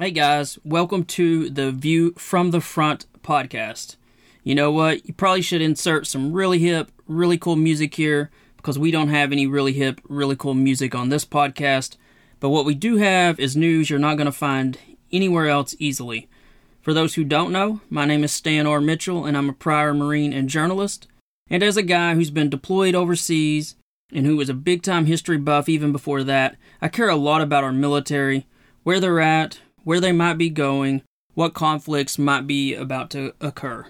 Hey guys, welcome to the View from the Front podcast. You know what? You probably should insert some really hip, really cool music here because we don't have any really hip, really cool music on this podcast. But what we do have is news you're not going to find anywhere else easily. For those who don't know, my name is Stan R. Mitchell and I'm a prior Marine and journalist. And as a guy who's been deployed overseas and who was a big time history buff even before that, I care a lot about our military, where they're at, where they might be going, what conflicts might be about to occur.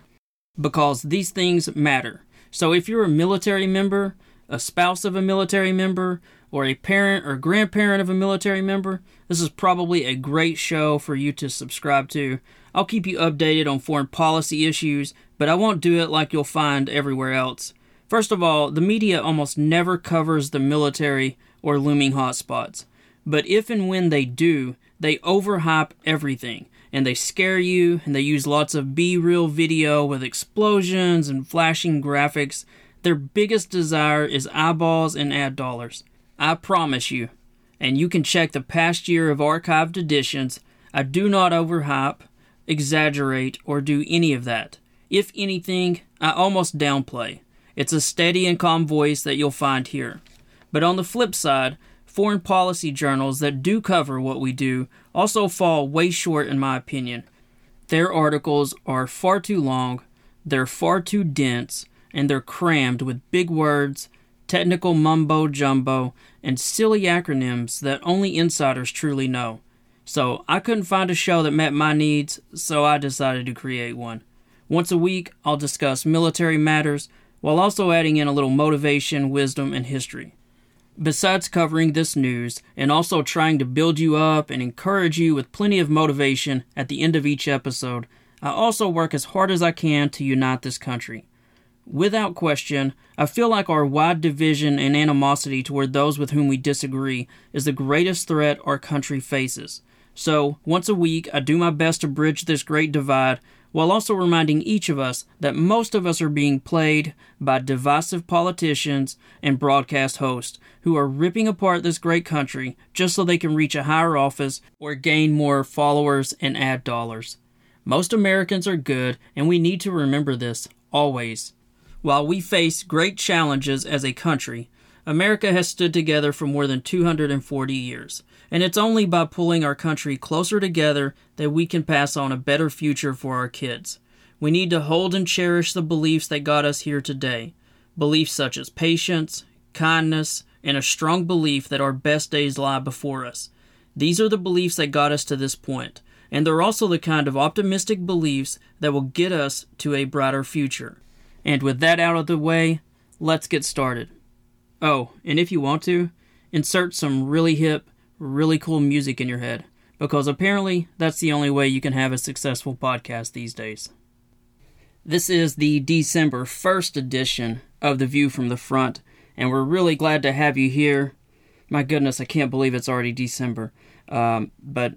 Because these things matter. So if you're a military member, a spouse of a military member, or a parent or grandparent of a military member, this is probably a great show for you to subscribe to. I'll keep you updated on foreign policy issues, but I won't do it like you'll find everywhere else. First of all, the media almost never covers the military or looming hotspots. But if and when they do, they overhype everything and they scare you and they use lots of B-roll video with explosions and flashing graphics. Their biggest desire is eyeballs and ad dollars. I promise you, and you can check the past year of archived editions, I do not overhype, exaggerate, or do any of that. If anything, I almost downplay. It's a steady and calm voice that you'll find here. But on the flip side, foreign policy journals that do cover what we do also fall way short, in my opinion. Their articles are far too long, they're far too dense, and they're crammed with big words, technical mumbo jumbo, and silly acronyms that only insiders truly know. So I couldn't find a show that met my needs, so I decided to create one. Once a week, I'll discuss military matters while also adding in a little motivation, wisdom, and history. Besides covering this news and also trying to build you up and encourage you with plenty of motivation at the end of each episode, I also work as hard as I can to unite this country. Without question, I feel like our wide division and animosity toward those with whom we disagree is the greatest threat our country faces. So, once a week, I do my best to bridge this great divide while also reminding each of us that most of us are being played by divisive politicians and broadcast hosts who are ripping apart this great country just so they can reach a higher office or gain more followers and ad dollars. Most Americans are good, and we need to remember this always. While we face great challenges as a country, America has stood together for more than 240 years, and it's only by pulling our country closer together that we can pass on a better future for our kids. We need to hold and cherish the beliefs that got us here today. Beliefs such as patience, kindness, and a strong belief that our best days lie before us. These are the beliefs that got us to this point, and they're also the kind of optimistic beliefs that will get us to a brighter future. And with that out of the way, let's get started. Oh, and if you want to, insert some really hip, really cool music in your head, because apparently that's the only way you can have a successful podcast these days. This is the December 1st edition of The View from the Front, and we're really glad to have you here. My goodness, I can't believe it's already December. Um, but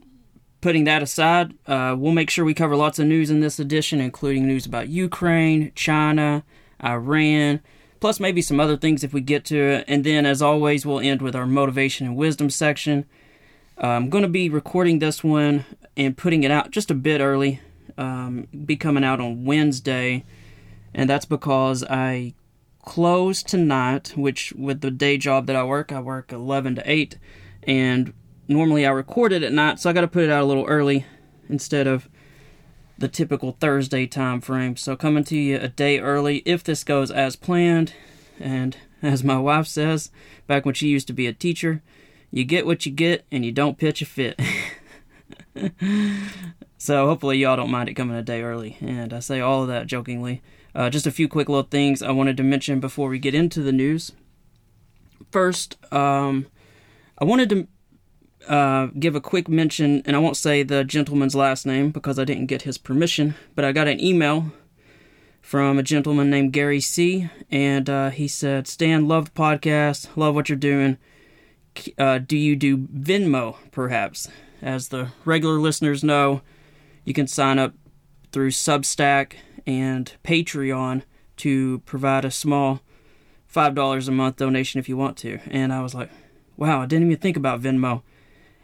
putting that aside, uh, we'll make sure we cover lots of news in this edition, including news about Ukraine, China, Iran, plus maybe some other things if we get to it. And then, as always, we'll end with our motivation and wisdom section. Uh, I'm going to be recording this one and putting it out just a bit early. Um, be coming out on Wednesday, and that's because I close tonight. Which, with the day job that I work, I work 11 to 8, and normally I record it at night, so I got to put it out a little early instead of the typical Thursday time frame. So coming to you a day early if this goes as planned. And as my wife says, back when she used to be a teacher, you get what you get and you don't pitch a fit. so hopefully y'all don't mind it coming a day early. And I say all of that jokingly. Uh, just a few quick little things I wanted to mention before we get into the news. First, um, I wanted to uh, give a quick mention, and I won't say the gentleman's last name because I didn't get his permission, but I got an email from a gentleman named Gary C. And uh, he said, Stan, love podcast, love what you're doing. Uh, do you do Venmo, perhaps? As the regular listeners know, you can sign up through Substack and Patreon to provide a small $5 a month donation if you want to. And I was like, wow, I didn't even think about Venmo.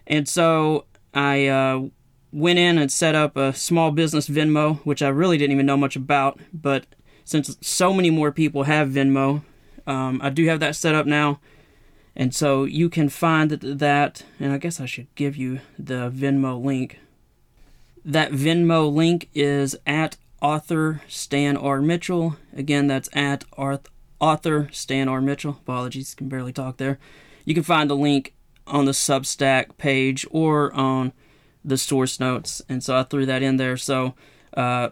And so I uh, went in and set up a small business Venmo, which I really didn't even know much about. But since so many more people have Venmo, um, I do have that set up now. And so you can find that, and I guess I should give you the Venmo link. That Venmo link is at author Stan R. Mitchell. Again, that's at author Stan R. Mitchell. Apologies, can barely talk there. You can find the link on the Substack page or on the source notes, and so I threw that in there. So, uh,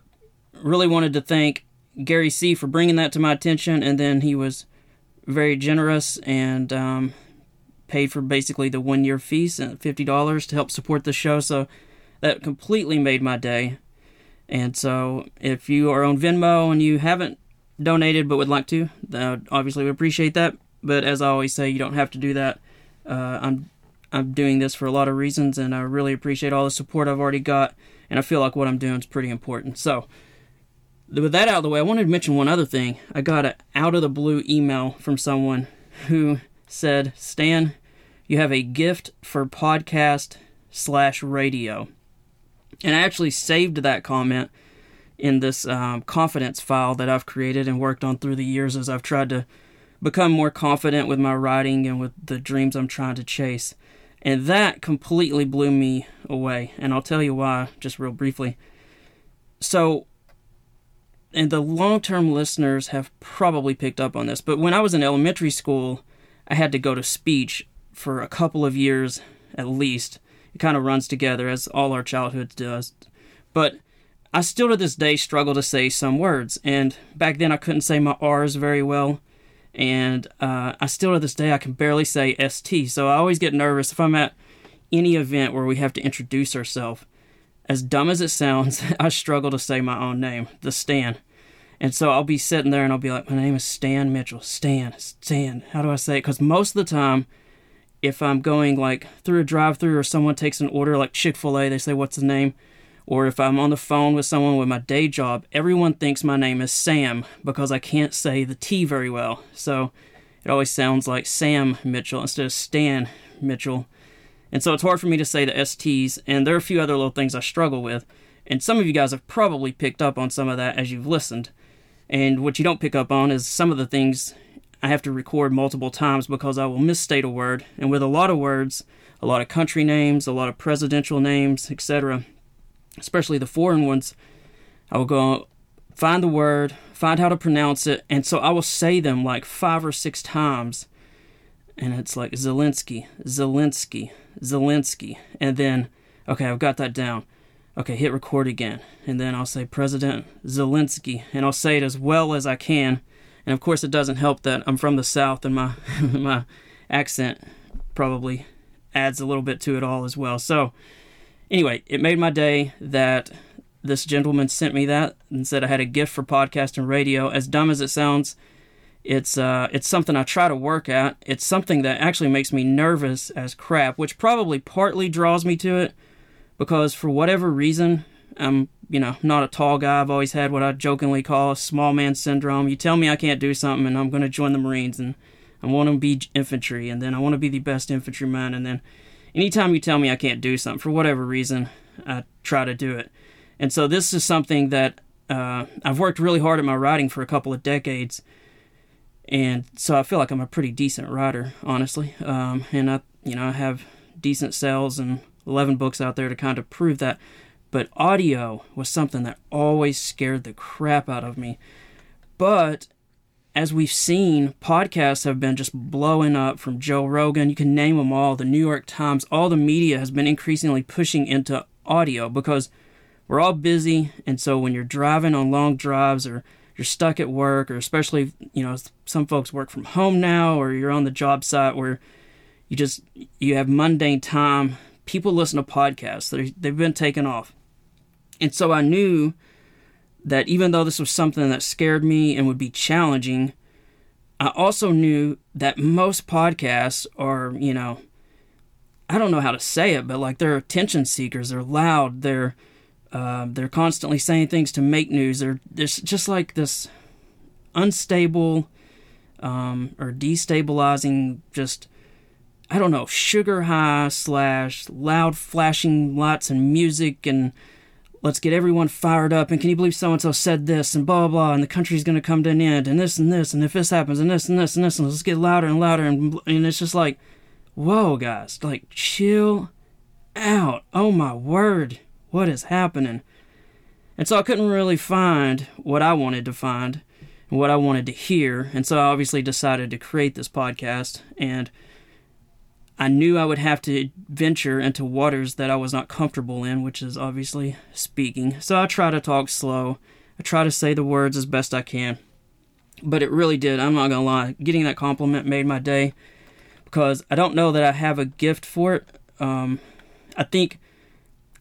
really wanted to thank Gary C for bringing that to my attention, and then he was very generous and um, paid for basically the one year fifty dollars to help support the show. So that completely made my day. And so, if you are on Venmo and you haven't donated but would like to, then obviously we appreciate that. But as I always say, you don't have to do that. Uh, I'm I'm doing this for a lot of reasons, and I really appreciate all the support I've already got, and I feel like what I'm doing is pretty important. So, with that out of the way, I wanted to mention one other thing. I got an out of the blue email from someone who said, "Stan, you have a gift for podcast slash radio," and I actually saved that comment in this um, confidence file that I've created and worked on through the years as I've tried to become more confident with my writing and with the dreams I'm trying to chase. And that completely blew me away. And I'll tell you why, just real briefly. So, and the long term listeners have probably picked up on this, but when I was in elementary school, I had to go to speech for a couple of years at least. It kind of runs together as all our childhoods does. But I still to this day struggle to say some words. And back then I couldn't say my R's very well and uh, I still to this day I can barely say ST. So I always get nervous if I'm at any event where we have to introduce ourselves. As dumb as it sounds, I struggle to say my own name, the Stan. And so I'll be sitting there and I'll be like, my name is Stan Mitchell. Stan, Stan. How do I say it? Because most of the time, if I'm going like through a drive-through or someone takes an order like Chick-fil-A, they say, what's the name? Or if I'm on the phone with someone with my day job, everyone thinks my name is Sam because I can't say the T very well. So it always sounds like Sam Mitchell instead of Stan Mitchell. And so it's hard for me to say the STs, and there are a few other little things I struggle with. And some of you guys have probably picked up on some of that as you've listened. And what you don't pick up on is some of the things I have to record multiple times because I will misstate a word. And with a lot of words, a lot of country names, a lot of presidential names, etc., especially the foreign ones, I will go find the word, find how to pronounce it, and so I will say them like five or six times. And it's like Zelensky, Zelensky, Zelensky. And then, okay, I've got that down. Okay, hit record again. And then I'll say President Zelensky, and I'll say it as well as I can. And of course, it doesn't help that I'm from the South and my, my accent probably adds a little bit to it all as well. So, Anyway, it made my day that this gentleman sent me that and said I had a gift for podcast and radio. As dumb as it sounds, it's uh, it's something I try to work at. It's something that actually makes me nervous as crap, which probably partly draws me to it because for whatever reason, I'm you know not a tall guy. I've always had what I jokingly call a small man syndrome. You tell me I can't do something, and I'm going to join the Marines, and I want to be infantry, and then I want to be the best infantryman, and then anytime you tell me I can't do something for whatever reason, I try to do it. And so this is something that uh, I've worked really hard at my writing for a couple of decades, and so I feel like I'm a pretty decent writer, honestly. Um, and I, you know, I have decent sales and 11 books out there to kind of prove that. But audio was something that always scared the crap out of me. But as we've seen, podcasts have been just blowing up from Joe Rogan. You can name them all. The New York Times, all the media has been increasingly pushing into audio because we're all busy. And so when you're driving on long drives or you're stuck at work, or especially, you know, some folks work from home now, or you're on the job site where you just you have mundane time. People listen to podcasts. they they've been taken off. And so I knew that even though this was something that scared me and would be challenging, I also knew that most podcasts are, you know, I don't know how to say it, but like they're attention seekers. They're loud. They're uh, they're constantly saying things to make news. They're there's just like this unstable um, or destabilizing just I don't know, sugar high slash loud flashing lights and music and let's get everyone fired up and can you believe so and so said this and blah blah and the country's going to come to an end and this and this and if this happens and this and this and this and let's get louder and louder and and it's just like whoa guys like chill out. Oh my word what is happening? And so I couldn't really find what I wanted to find and what I wanted to hear and so I obviously decided to create this podcast and I knew I would have to venture into waters that I was not comfortable in, which is obviously speaking. So I try to talk slow. I try to say the words as best I can. But it really did, I'm not gonna lie. Getting that compliment made my day because I don't know that I have a gift for it. Um, I think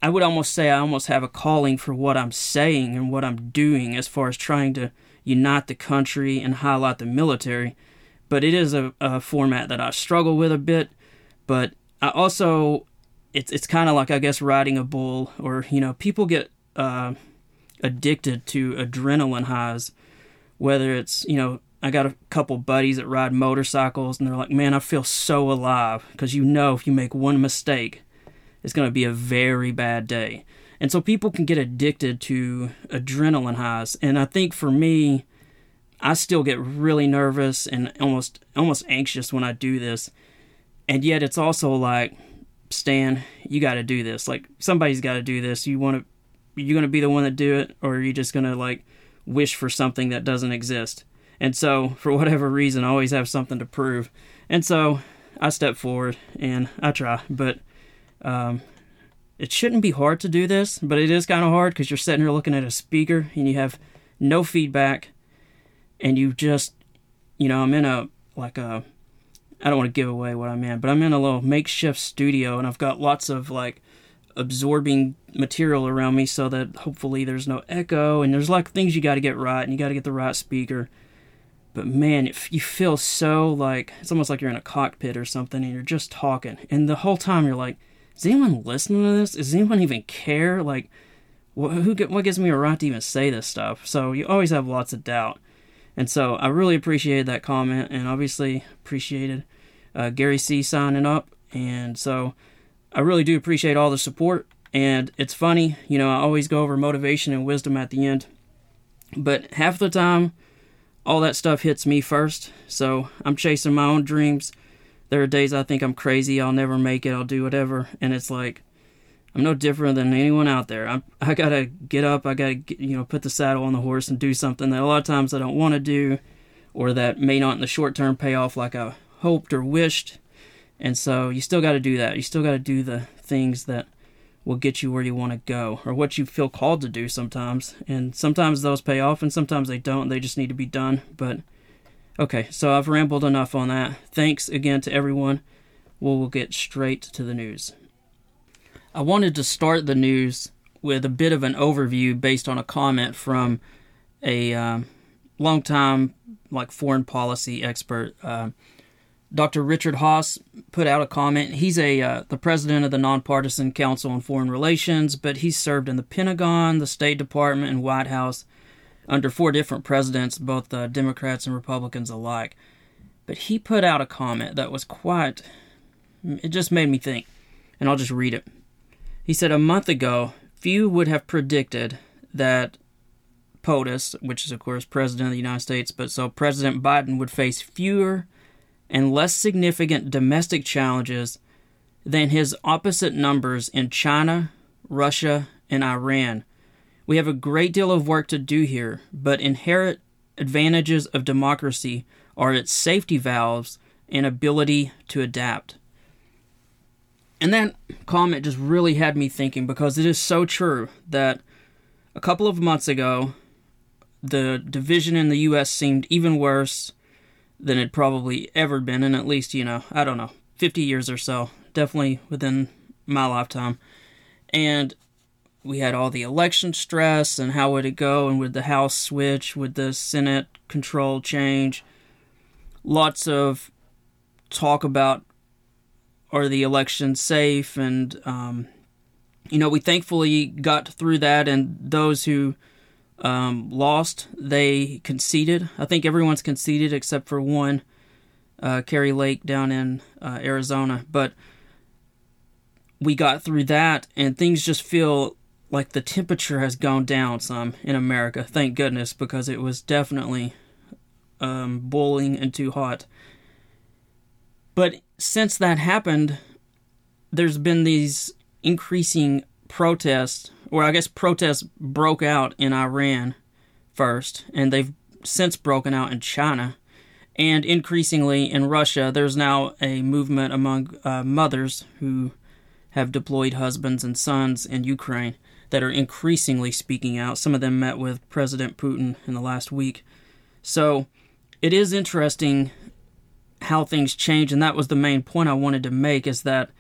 I would almost say I almost have a calling for what I'm saying and what I'm doing as far as trying to unite the country and highlight the military. But it is a, a format that I struggle with a bit but I also, it's it's kind of like I guess riding a bull, or you know, people get uh, addicted to adrenaline highs. Whether it's you know, I got a couple buddies that ride motorcycles, and they're like, "Man, I feel so alive," because you know, if you make one mistake, it's going to be a very bad day. And so people can get addicted to adrenaline highs. And I think for me, I still get really nervous and almost almost anxious when I do this and yet it's also like stan you got to do this. Like somebody's got to do this. You want to you're going to be the one that do it or are you just going to like wish for something that doesn't exist? And so for whatever reason i always have something to prove. And so i step forward and i try but um, it shouldn't be hard to do this but it is kind of hard because you're sitting here looking at a speaker and you have no feedback and you just you know i'm in a like a I don't want to give away what I'm in, but I'm in a little makeshift studio and I've got lots of like absorbing material around me so that hopefully there's no echo and there's like things you got to get right and you got to get the right speaker. But man, if you feel so like it's almost like you're in a cockpit or something and you're just talking and the whole time you're like, is anyone listening to this? Does anyone even care? Like, wh- who what gives me a right to even say this stuff? So you always have lots of doubt. And so I really appreciated that comment and obviously appreciated uh, Gary C signing up. And so I really do appreciate all the support. And it's funny, you know, I always go over motivation and wisdom at the end. But half the time, all that stuff hits me first. So I'm chasing my own dreams. There are days I think I'm crazy, I'll never make it, I'll do whatever. And it's like, I'm no different than anyone out there. I I gotta get up. I gotta get, you know put the saddle on the horse and do something that a lot of times I don't want to do, or that may not in the short term pay off like I hoped or wished. And so you still got to do that. You still got to do the things that will get you where you want to go or what you feel called to do sometimes. And sometimes those pay off and sometimes they don't. They just need to be done. But okay, so I've rambled enough on that. Thanks again to everyone. We'll, we'll get straight to the news. I wanted to start the news with a bit of an overview based on a comment from a um, longtime like foreign policy expert. Uh, Dr. Richard Haass put out a comment. He's a uh, the president of the Nonpartisan Council on Foreign Relations, but he's served in the Pentagon, the State Department, and White House under four different presidents, both uh, Democrats and Republicans alike. But he put out a comment that was quite. It just made me think, and I'll just read it. He said, A month ago, few would have predicted that POTUS, which is, of course, President of the United States, but so President Biden would face fewer and less significant domestic challenges than his opposite numbers in China, Russia, and Iran. We have a great deal of work to do here, but inherent advantages of democracy are its safety valves and ability to adapt. And that comment just really had me thinking because it is so true that a couple of months ago, the division in the U.S. seemed even worse than it probably ever been in at least, you know, I don't know, 50 years or so. Definitely within my lifetime. And we had all the election stress and how would it go and would the House switch, would the Senate control change? Lots of talk about are the elections safe? And, um, you know, we thankfully got through that, and those who um, lost, they conceded. I think everyone's conceded except for one uh, Kari Lake down in uh, Arizona. But we got through that, and things just feel like the temperature has gone down some in America. Thank goodness, because it was definitely um, boiling and too hot. But since that happened, there's been these increasing protests, or I guess protests broke out in Iran first, and they've since broken out in China. And increasingly in Russia, there's now a movement among uh, mothers who have deployed husbands and sons in Ukraine that are increasingly speaking out. Some of them met with President Putin in the last week. So it is interesting how things change, and that was the main point I wanted to make is that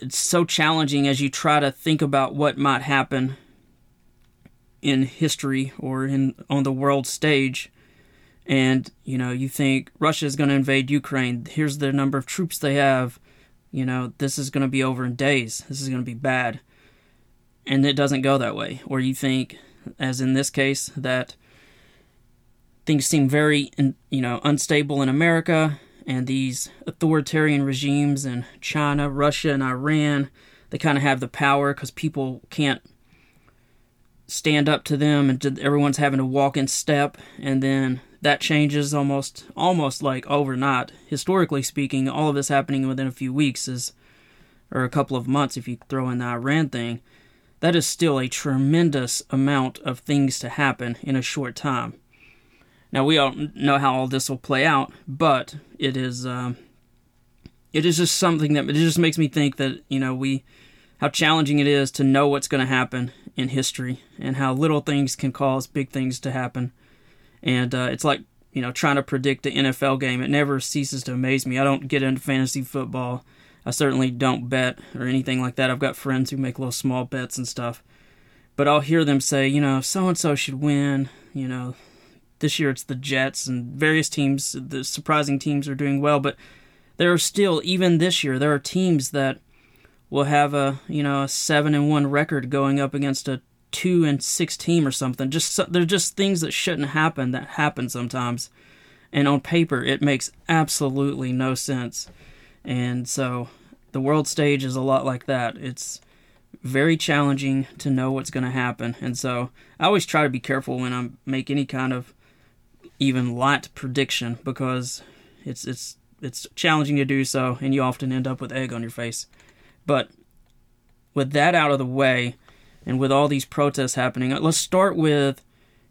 it's so challenging as you try to think about what might happen in history or in on the world stage. And you know you think Russia is going to invade Ukraine here's the number of troops they have you know this is going to be over in days this is going to be bad. And it doesn't go that way or you think as in this case that things seem very you know unstable in America and these authoritarian regimes in China, Russia and Iran they kind of have the power cuz people can't stand up to them and everyone's having to walk in step and then that changes almost almost like overnight. Historically speaking all of this happening within a few weeks is or a couple of months if you throw in the Iran thing that is still a tremendous amount of things to happen in a short time now we all know how all this will play out but it is um, it is just something that it just makes me think that you know we how challenging it is to know what's going to happen in history and how little things can cause big things to happen. And uh, it's like, you know, trying to predict the NFL game. It never ceases to amaze me. I don't get into fantasy football. I certainly don't bet or anything like that. I've got friends who make little small bets and stuff. But I'll hear them say, you know, so and so should win. You know, this year it's the Jets and various teams, the surprising teams are doing well. But there are still, even this year, there are teams that will have a you know a seven and one record going up against a two and six team or something. Just they're just things that shouldn't happen that happen sometimes, and on paper it makes absolutely no sense. And so the world stage is a lot like that. It's very challenging to know what's going to happen, and so I always try to be careful when I make any kind of even light prediction because it's it's it's challenging to do so, and you often end up with egg on your face. But with that out of the way, and with all these protests happening, let's start with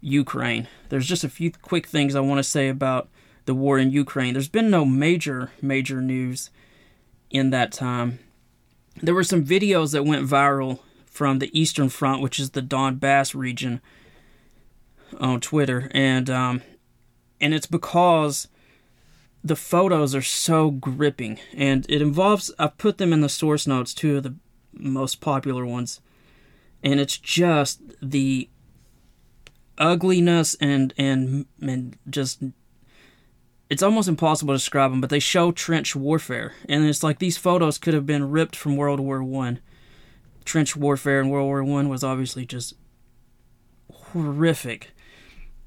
Ukraine. There's just a few quick things I want to say about the war in Ukraine. There's been no major, major news in that time. There were some videos that went viral from the Eastern Front, which is the Donbass region, on Twitter, and um, and it's because the photos are so gripping and it involves i've put them in the source notes two of the most popular ones and it's just the ugliness and and and just it's almost impossible to describe them but they show trench warfare and it's like these photos could have been ripped from world war one. Trench warfare in world war one was obviously just horrific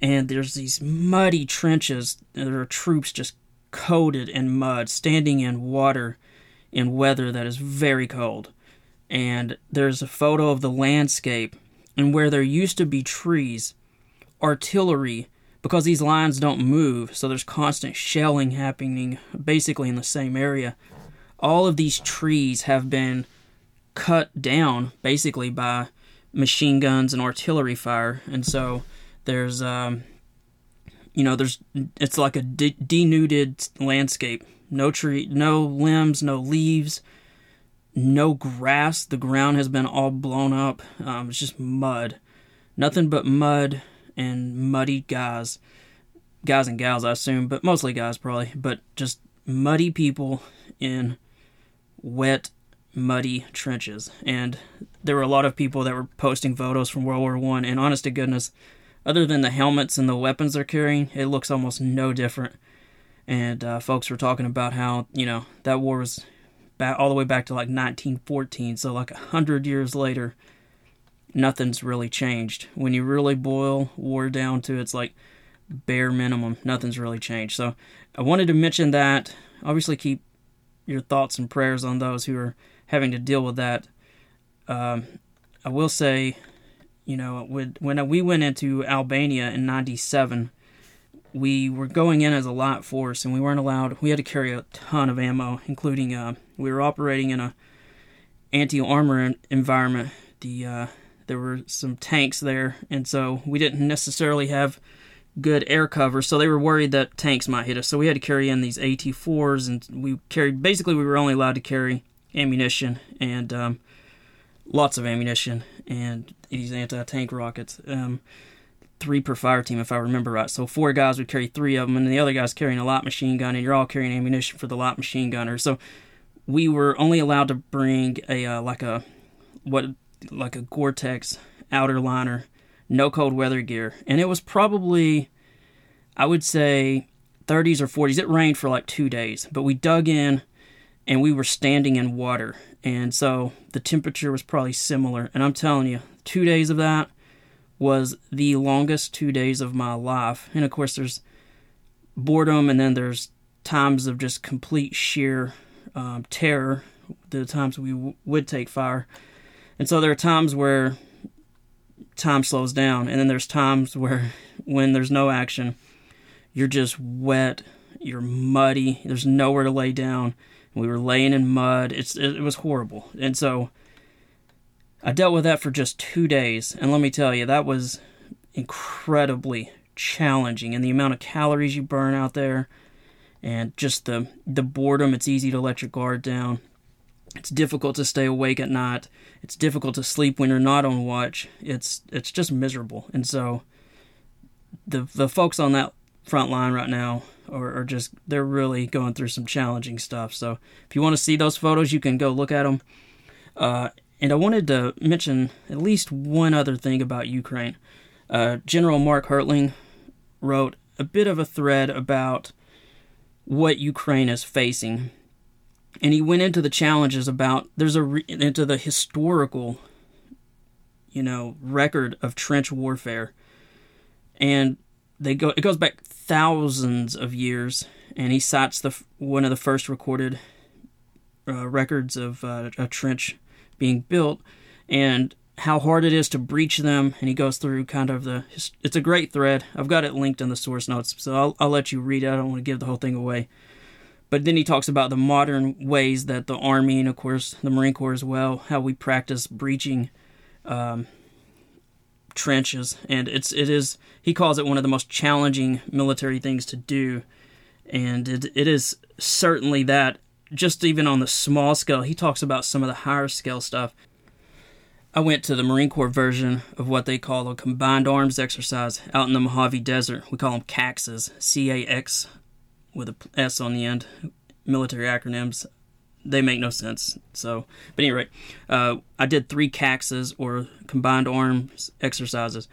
and there's these muddy trenches there are troops just coated in mud, standing in water in weather that is very cold. And there's a photo of the landscape, and where there used to be trees, artillery, because these lines don't move, so there's constant shelling happening basically in the same area. All of these trees have been cut down basically by machine guns and artillery fire, and so there's um, you know, there's it's like a de- denuded landscape. No tree, no limbs, no leaves, no grass. The ground has been all blown up. Um, it's just mud, nothing but mud and muddy guys, guys and gals, I assume, but mostly guys probably. But just muddy people in wet, muddy trenches. And there were a lot of people that were posting photos from World War One. And honest to goodness, other than the helmets and the weapons they're carrying, it looks almost no different. And uh, folks were talking about how you know that war was back all the way back to like 1914, so like a hundred years later, nothing's really changed. When you really boil war down to its like bare minimum. Nothing's really changed. So I wanted to mention that. Obviously, keep your thoughts and prayers on those who are having to deal with that. Um, I will say, you know, when when we went into Albania in '97, we were going in as a light force, and we weren't allowed. We had to carry a ton of ammo, including uh, we were operating in a anti-armor environment. The uh, there were some tanks there, and so we didn't necessarily have good air cover. So they were worried that tanks might hit us. So we had to carry in these AT4s, and we carried basically we were only allowed to carry ammunition and um, lots of ammunition and these anti-tank rockets. Um, three per fire team, if I remember right. So four guys would carry three of them, and the other guy's carrying a light machine gun, and you're all carrying ammunition for the light machine gunner. So we were only allowed to bring a uh, like a what like a Gore-Tex outer liner, no cold weather gear, and it was probably I would say 30s or 40s. It rained for like two days, but we dug in and we were standing in water. And so the temperature was probably similar. And I'm telling you, two days of that was the longest two days of my life. And of course, there's boredom, and then there's times of just complete sheer um, terror, the times we w- would take fire. And so there are times where time slows down, and then there's times where when there's no action, you're just wet, you're muddy, there's nowhere to lay down we were laying in mud. It's it was horrible. And so I dealt with that for just 2 days. And let me tell you, that was incredibly challenging and the amount of calories you burn out there and just the the boredom, it's easy to let your guard down. It's difficult to stay awake at night. It's difficult to sleep when you're not on watch. It's it's just miserable. And so the the folks on that front line right now or, or just they're really going through some challenging stuff. So if you want to see those photos, you can go look at them. Uh, and I wanted to mention at least one other thing about Ukraine. Uh, General Mark Hertling wrote a bit of a thread about what Ukraine is facing, and he went into the challenges about there's a re- into the historical, you know, record of trench warfare, and they go it goes back thousands of years, and he cites the one of the first recorded uh, records of uh, a trench being built, and how hard it is to breach them. And he goes through kind of the. It's a great thread. I've got it linked in the source notes, so I'll, I'll let you read it. I don't want to give the whole thing away. But then he talks about the modern ways that the Army and, of course, the Marine Corps as well, how we practice breaching um, trenches, and it's it is he calls it one of the most challenging military things to do, and it it is certainly that. Just even on the small scale, he talks about some of the higher scale stuff. I went to the Marine Corps version of what they call a combined arms exercise out in the Mojave Desert. We call them CAXs, C A X, with a S on the end, military acronyms they make no sense. So, but anyway, uh, I did three CAXs or combined arms exercises,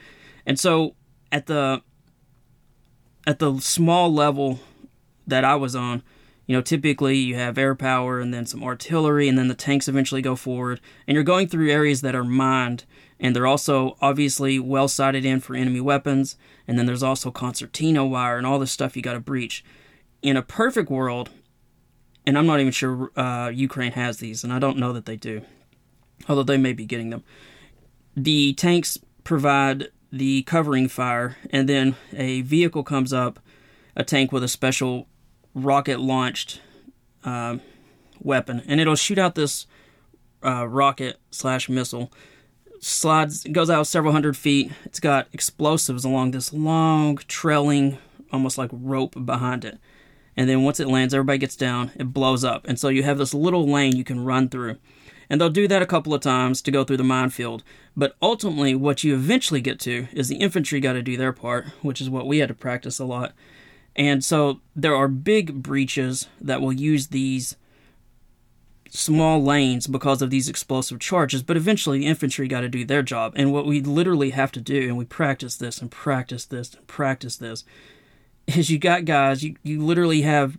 and so at the at the small level that I was on, you know, typically you have air power and then some artillery, and then the tanks eventually go forward, and you're going through areas that are mined, and they're also obviously well sighted in for enemy weapons, and then there's also concertina wire and all this stuff you got to breach. In a perfect world, and I'm not even sure uh, Ukraine has these, and I don't know that they do, although they may be getting them. The tanks provide the covering fire, and then a vehicle comes up, a tank with a special rocket launched uh, weapon, and it'll shoot out this uh, rocket slash missile. Slides goes out several hundred feet. It's got explosives along this long, trailing, almost like rope behind it and then once it lands, everybody gets down, it blows up. And so you have this little lane you can run through. And they'll do that a couple of times to go through the minefield. But ultimately, what you eventually get to is the infantry got to do their part, which is what we had to practice a lot. And so there are big breaches that will use these small lanes because of these explosive charges, but eventually the infantry got to do their job. And what we literally have to do, and we practice this and practice this and practice this, is you got guys, you, you literally have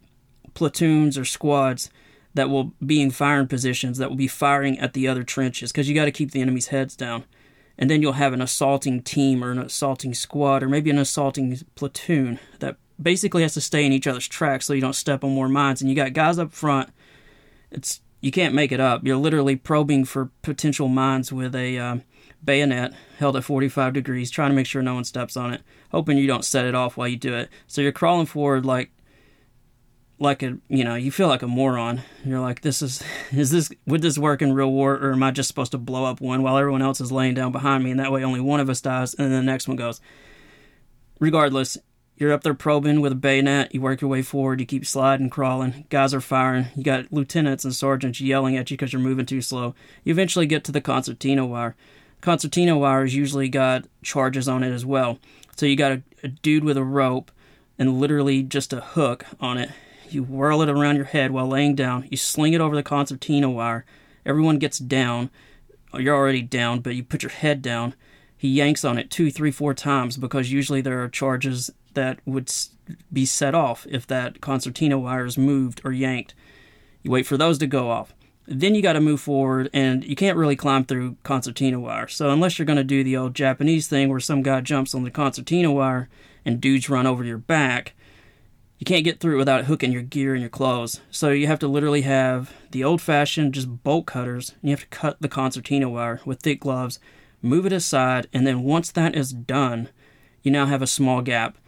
platoons or squads that will be in firing positions that will be firing at the other trenches because you got to keep the enemy's heads down. and then you'll have an assaulting team or an assaulting squad or maybe an assaulting platoon that basically has to stay in each other's tracks so you don't step on more mines. And you got guys up front. It's you can't make it up. You're literally probing for potential mines with a um, bayonet held at 45 degrees, trying to make sure no one steps on it, hoping you don't set it off while you do it. So you're crawling forward like like a you know you feel like a moron. You're like this is is this would this work in real war or am i just supposed to blow up one while everyone else is laying down behind me and that way only one of us dies and then the next one goes? Regardless you're up there probing with a bayonet you work your way forward you keep sliding crawling guys are firing you got lieutenants and sergeants yelling at you because you're moving too slow. You eventually get to the concertina wire concertina wire has usually got charges on it as well so you got a, a dude with a rope and literally just a hook on it you whirl it around your head while laying down. You sling it over the concertina wire. Everyone gets down. You're already down, but you put your head down. He yanks on it two, three, four times because usually there are charges that would be set off if that concertina wire is moved or yanked. You wait for those to go off. Then you got to move forward, and you can't really climb through concertina wire. So, unless you're going to do the old Japanese thing where some guy jumps on the concertina wire and dudes run over your back, you can't get through without hooking your gear and your clothes. So you have to literally have the old fashioned just bolt cutters, and you have to cut the concertina wire with thick gloves, move it aside, and then once that is done, you now have a small gap.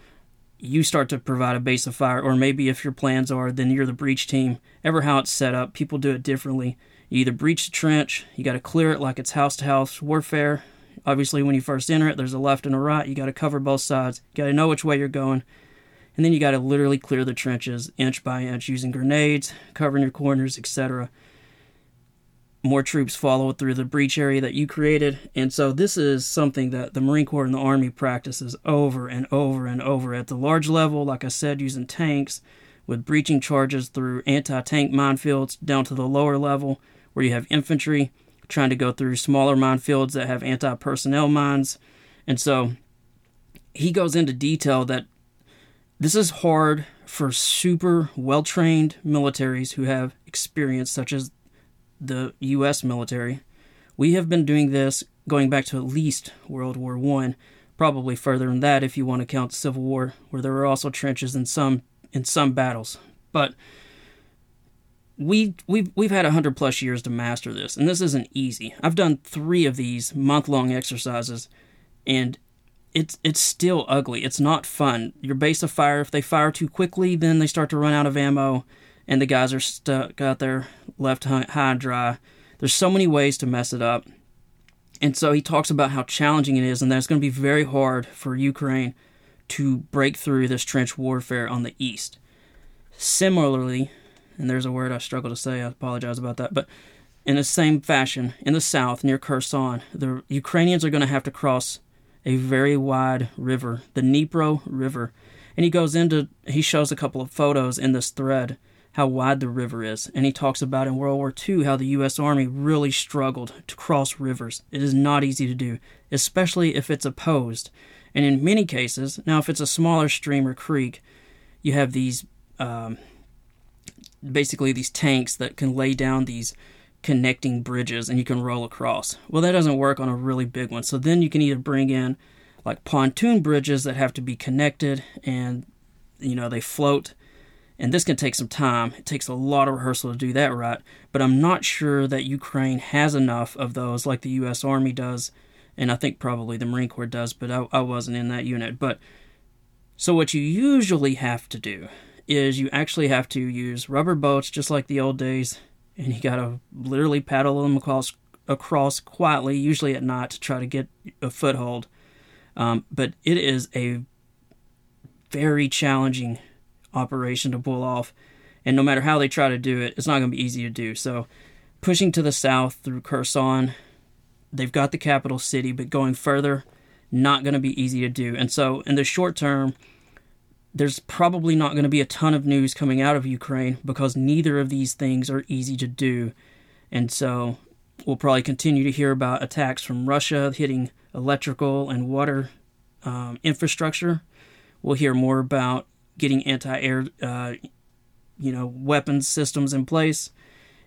You start to provide a base of fire, or maybe if your plans are, then you're the breach team. Ever how it's set up, people do it differently. You either breach the trench, you got to clear it like it's house to house warfare. Obviously, when you first enter it, there's a left and a right. You got to cover both sides. You got to know which way you're going and then you got to literally clear the trenches inch by inch using grenades, covering your corners, etc. More troops follow through the breach area that you created. And so this is something that the Marine Corps and the Army practices over and over and over at the large level, like I said, using tanks with breaching charges through anti tank minefields down to the lower level where you have infantry trying to go through smaller minefields that have anti personnel mines. And so he goes into detail that this is hard for super well trained militaries who have experience, such as the U.S. military. We have been doing this going back to at least World War One, probably further than that if you want to count Civil War, where there were also trenches in some in some battles. But we we've we've had hundred plus years to master this, and this isn't easy. I've done three of these month long exercises, and it's it's still ugly. It's not fun. Your base of fire, if they fire too quickly, then they start to run out of ammo, and the guys are stuck out there left high and dry. There's so many ways to mess it up, and so he talks about how challenging it is, and that it's going to be very hard for Ukraine to break through this trench warfare on the east. Similarly, and there's a word I struggle to say. I apologize about that, but in the same fashion, in the south near Kherson, the Ukrainians are going to have to cross a very wide river, the Dnipro River. And he goes into, he shows a couple of photos in this thread how wide the river is. And he talks about in World War II how the U.S. Army really struggled to cross rivers. It is not easy to do, especially if it's opposed. And in many cases, now if it's a smaller stream or creek, you have these um, basically these tanks that can lay down these connecting bridges and you can roll across. Well, that doesn't work on a really big one. So then you can either bring in like pontoon bridges that have to be connected and you know they float and this can take some time. It takes a lot of rehearsal to do that right, but I'm not sure that Ukraine has enough of those like the US Army does and I think probably the Marine Corps does, but I, I wasn't in that unit. But so what you usually have to do is you actually have to use rubber boats just like the old days and you gotta literally paddle them across across quietly, usually at night, to try to get a foothold. Um, but it is a very challenging operation to pull off, and no matter how they try to do it, it's not going to be easy to do. So, pushing to the south through Kherson, they've got the capital city, but going further, not going to be easy to do. And so, in the short term, there's probably not going to be a ton of news coming out of Ukraine because neither of these things are easy to do. And so we'll probably continue to hear about attacks from Russia hitting electrical and water um, infrastructure. We'll hear more about getting anti-air, uh, you know, weapons systems in place.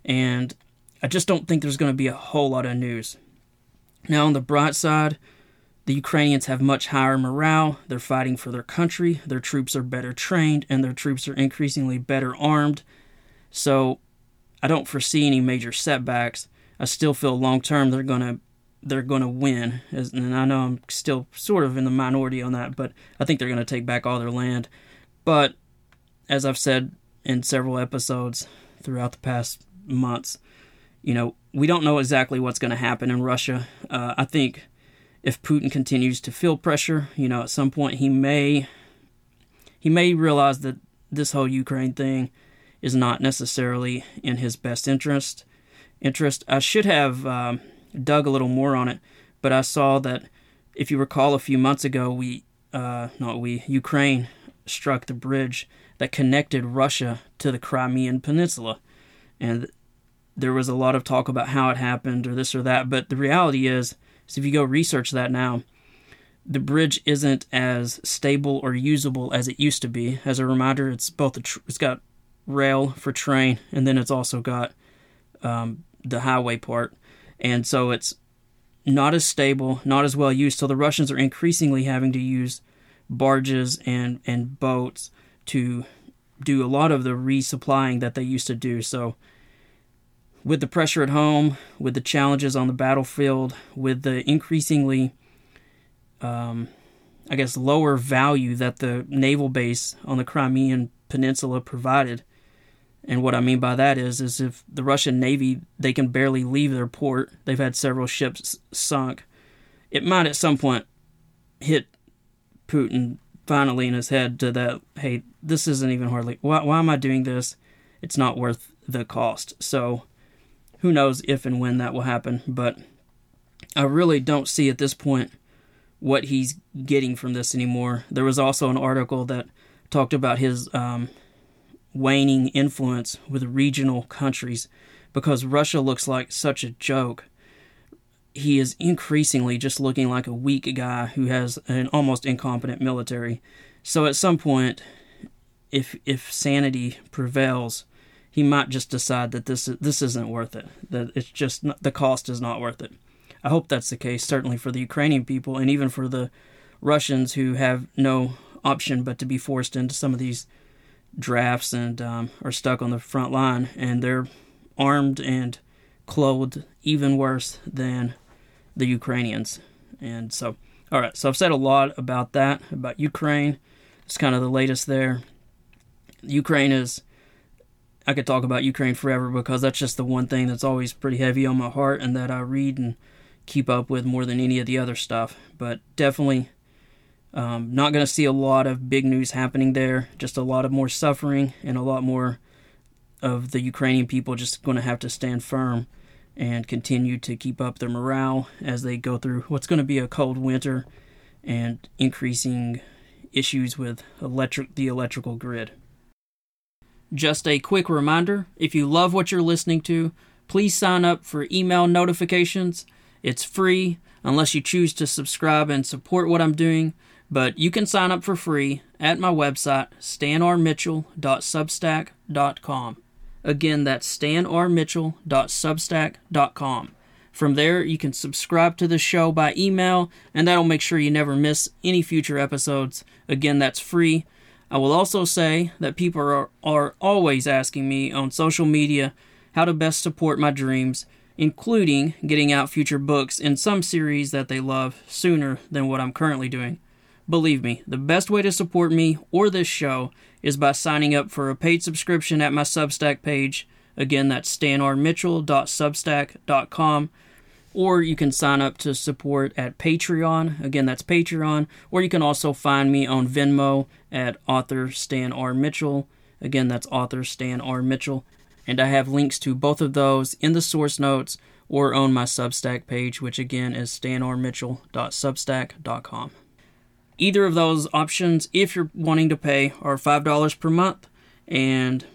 And I just don't think there's going to be a whole lot of news. Now, on the bright side, the Ukrainians have much higher morale. They're fighting for their country. Their troops are better trained, and their troops are increasingly better armed. So, I don't foresee any major setbacks. I still feel long term they're gonna they're gonna win, and I know I'm still sort of in the minority on that, but I think they're gonna take back all their land. But as I've said in several episodes throughout the past months, you know, we don't know exactly what's going to happen in Russia. Uh, I think if Putin continues to feel pressure, you know, at some point he may he may realize that this whole Ukraine thing is not necessarily in his best interest. Interest. I should have um, dug a little more on it, but I saw that if you recall a few months ago, we uh, not we Ukraine struck the bridge that connected Russia to the Crimean Peninsula, and there was a lot of talk about how it happened or this or that, but the reality is, is if you go research that now, the bridge isn't as stable or usable as it used to be. As a reminder, it's both tr- it's got rail for train, and then it's also got um, the highway part, and so it's not as stable, not as well used. So the Russians are increasingly having to use barges and and boats to do a lot of the resupplying that they used to do. So with the pressure at home, with the challenges on the battlefield, with the increasingly, um, I guess, lower value that the naval base on the Crimean Peninsula provided. And what I mean by that is, is if the Russian Navy they can barely leave their port, they've had several ships sunk. It might at some point hit Putin finally in his head to that, hey, this isn't even hardly. Why, why am I doing this? It's not worth the cost. So who knows if and when that will happen, but I really don't see at this point what he's getting from this anymore. There was also an article that talked about his um, waning influence with regional countries because Russia looks like such a joke. He is increasingly just looking like a weak guy who has an almost incompetent military. So at some point, if if sanity prevails, he might just decide that this this isn't worth it. That it's just not, the cost is not worth it. I hope that's the case, certainly for the Ukrainian people and even for the Russians who have no option but to be forced into some of these drafts and um, are stuck on the front line, and they're armed and clothed even worse than the Ukrainians. And so, all right, so I've said a lot about that, about Ukraine. It's kind of the latest there. Ukraine is I could talk about Ukraine forever because that's just the one thing that's always pretty heavy on my heart and that I read and keep up with more than any of the other stuff. But definitely um, not going to see a lot of big news happening there. Just a lot of more suffering and a lot more of the Ukrainian people just going to have to stand firm and continue to keep up their morale as they go through what's going to be a cold winter and increasing issues with electric the electrical grid. Just a quick reminder if you love what you're listening to, please sign up for email notifications. It's free unless you choose to subscribe and support what I'm doing, but you can sign up for free at my website, stanrmitchell.substack.com. Again, that's stanrmitchell.substack.com. From there, you can subscribe to the show by email, and that'll make sure you never miss any future episodes. Again, that's free. I will also say that people are, are always asking me on social media how to best support my dreams, including getting out future books in some series that they love sooner than what I'm currently doing. Believe me, the best way to support me or this show is by signing up for a paid subscription at my Substack page. Again, that's stanrmitchell.substack.com or you can sign up to support at Patreon. Again, that's Patreon. Or you can also find me on Venmo at author Stan R. Mitchell. Again, that's author Stan R. Mitchell. And I have links to both of those in the source notes or on my Substack page, which again is stanrmitchell.substack.com. Either of those options, if you're wanting to pay, are $5 per month, and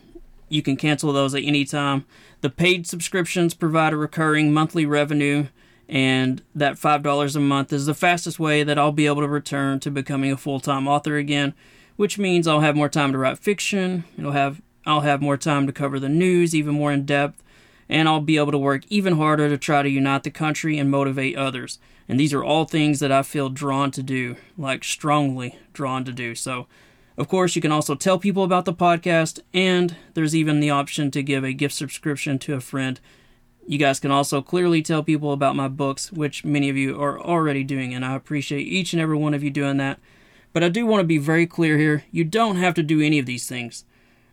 you can cancel those at any time. The paid subscriptions provide a recurring monthly revenue, and that $5 a month is the fastest way that I'll be able to return to becoming a full time author again, which means I'll have more time to write fiction. It'll have I'll have more time to cover the news even more in depth, and I'll be able to work even harder to try to unite the country and motivate others. And these are all things that I feel drawn to do, like strongly drawn to do. So, of course, you can also tell people about the podcast, and there's even the option to give a gift subscription to a friend. You guys can also clearly tell people about my books, which many of you are already doing, and I appreciate each and every one of you doing that. But I do want to be very clear here you don't have to do any of these things.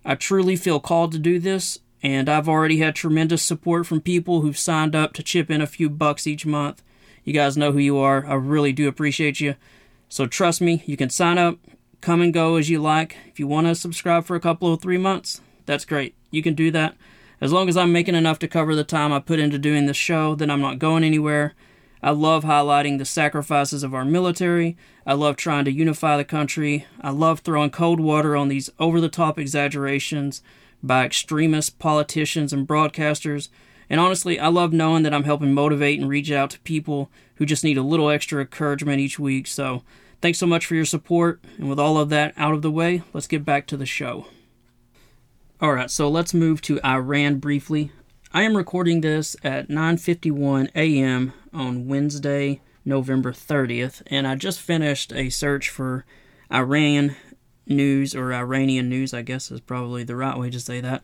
I truly feel called to do this, and I've already had tremendous support from people who've signed up to chip in a few bucks each month. You guys know who you are. I really do appreciate you. So trust me, you can sign up, come and go as you like. If you want to subscribe for a couple of three months, that's great. You can do that. As long as I'm making enough to cover the time I put into doing this show, then I'm not going anywhere. I love highlighting the sacrifices of our military. I love trying to unify the country. I love throwing cold water on these over the top exaggerations by extremist politicians and broadcasters. And honestly, I love knowing that I'm helping motivate and reach out to people who just need a little extra encouragement each week. So, thanks so much for your support. And with all of that out of the way, let's get back to the show. All right, so let's move to Iran briefly. I am recording this at 9:51 a.m. on Wednesday, November 30th, and I just finished a search for Iran news or Iranian news, I guess is probably the right way to say that.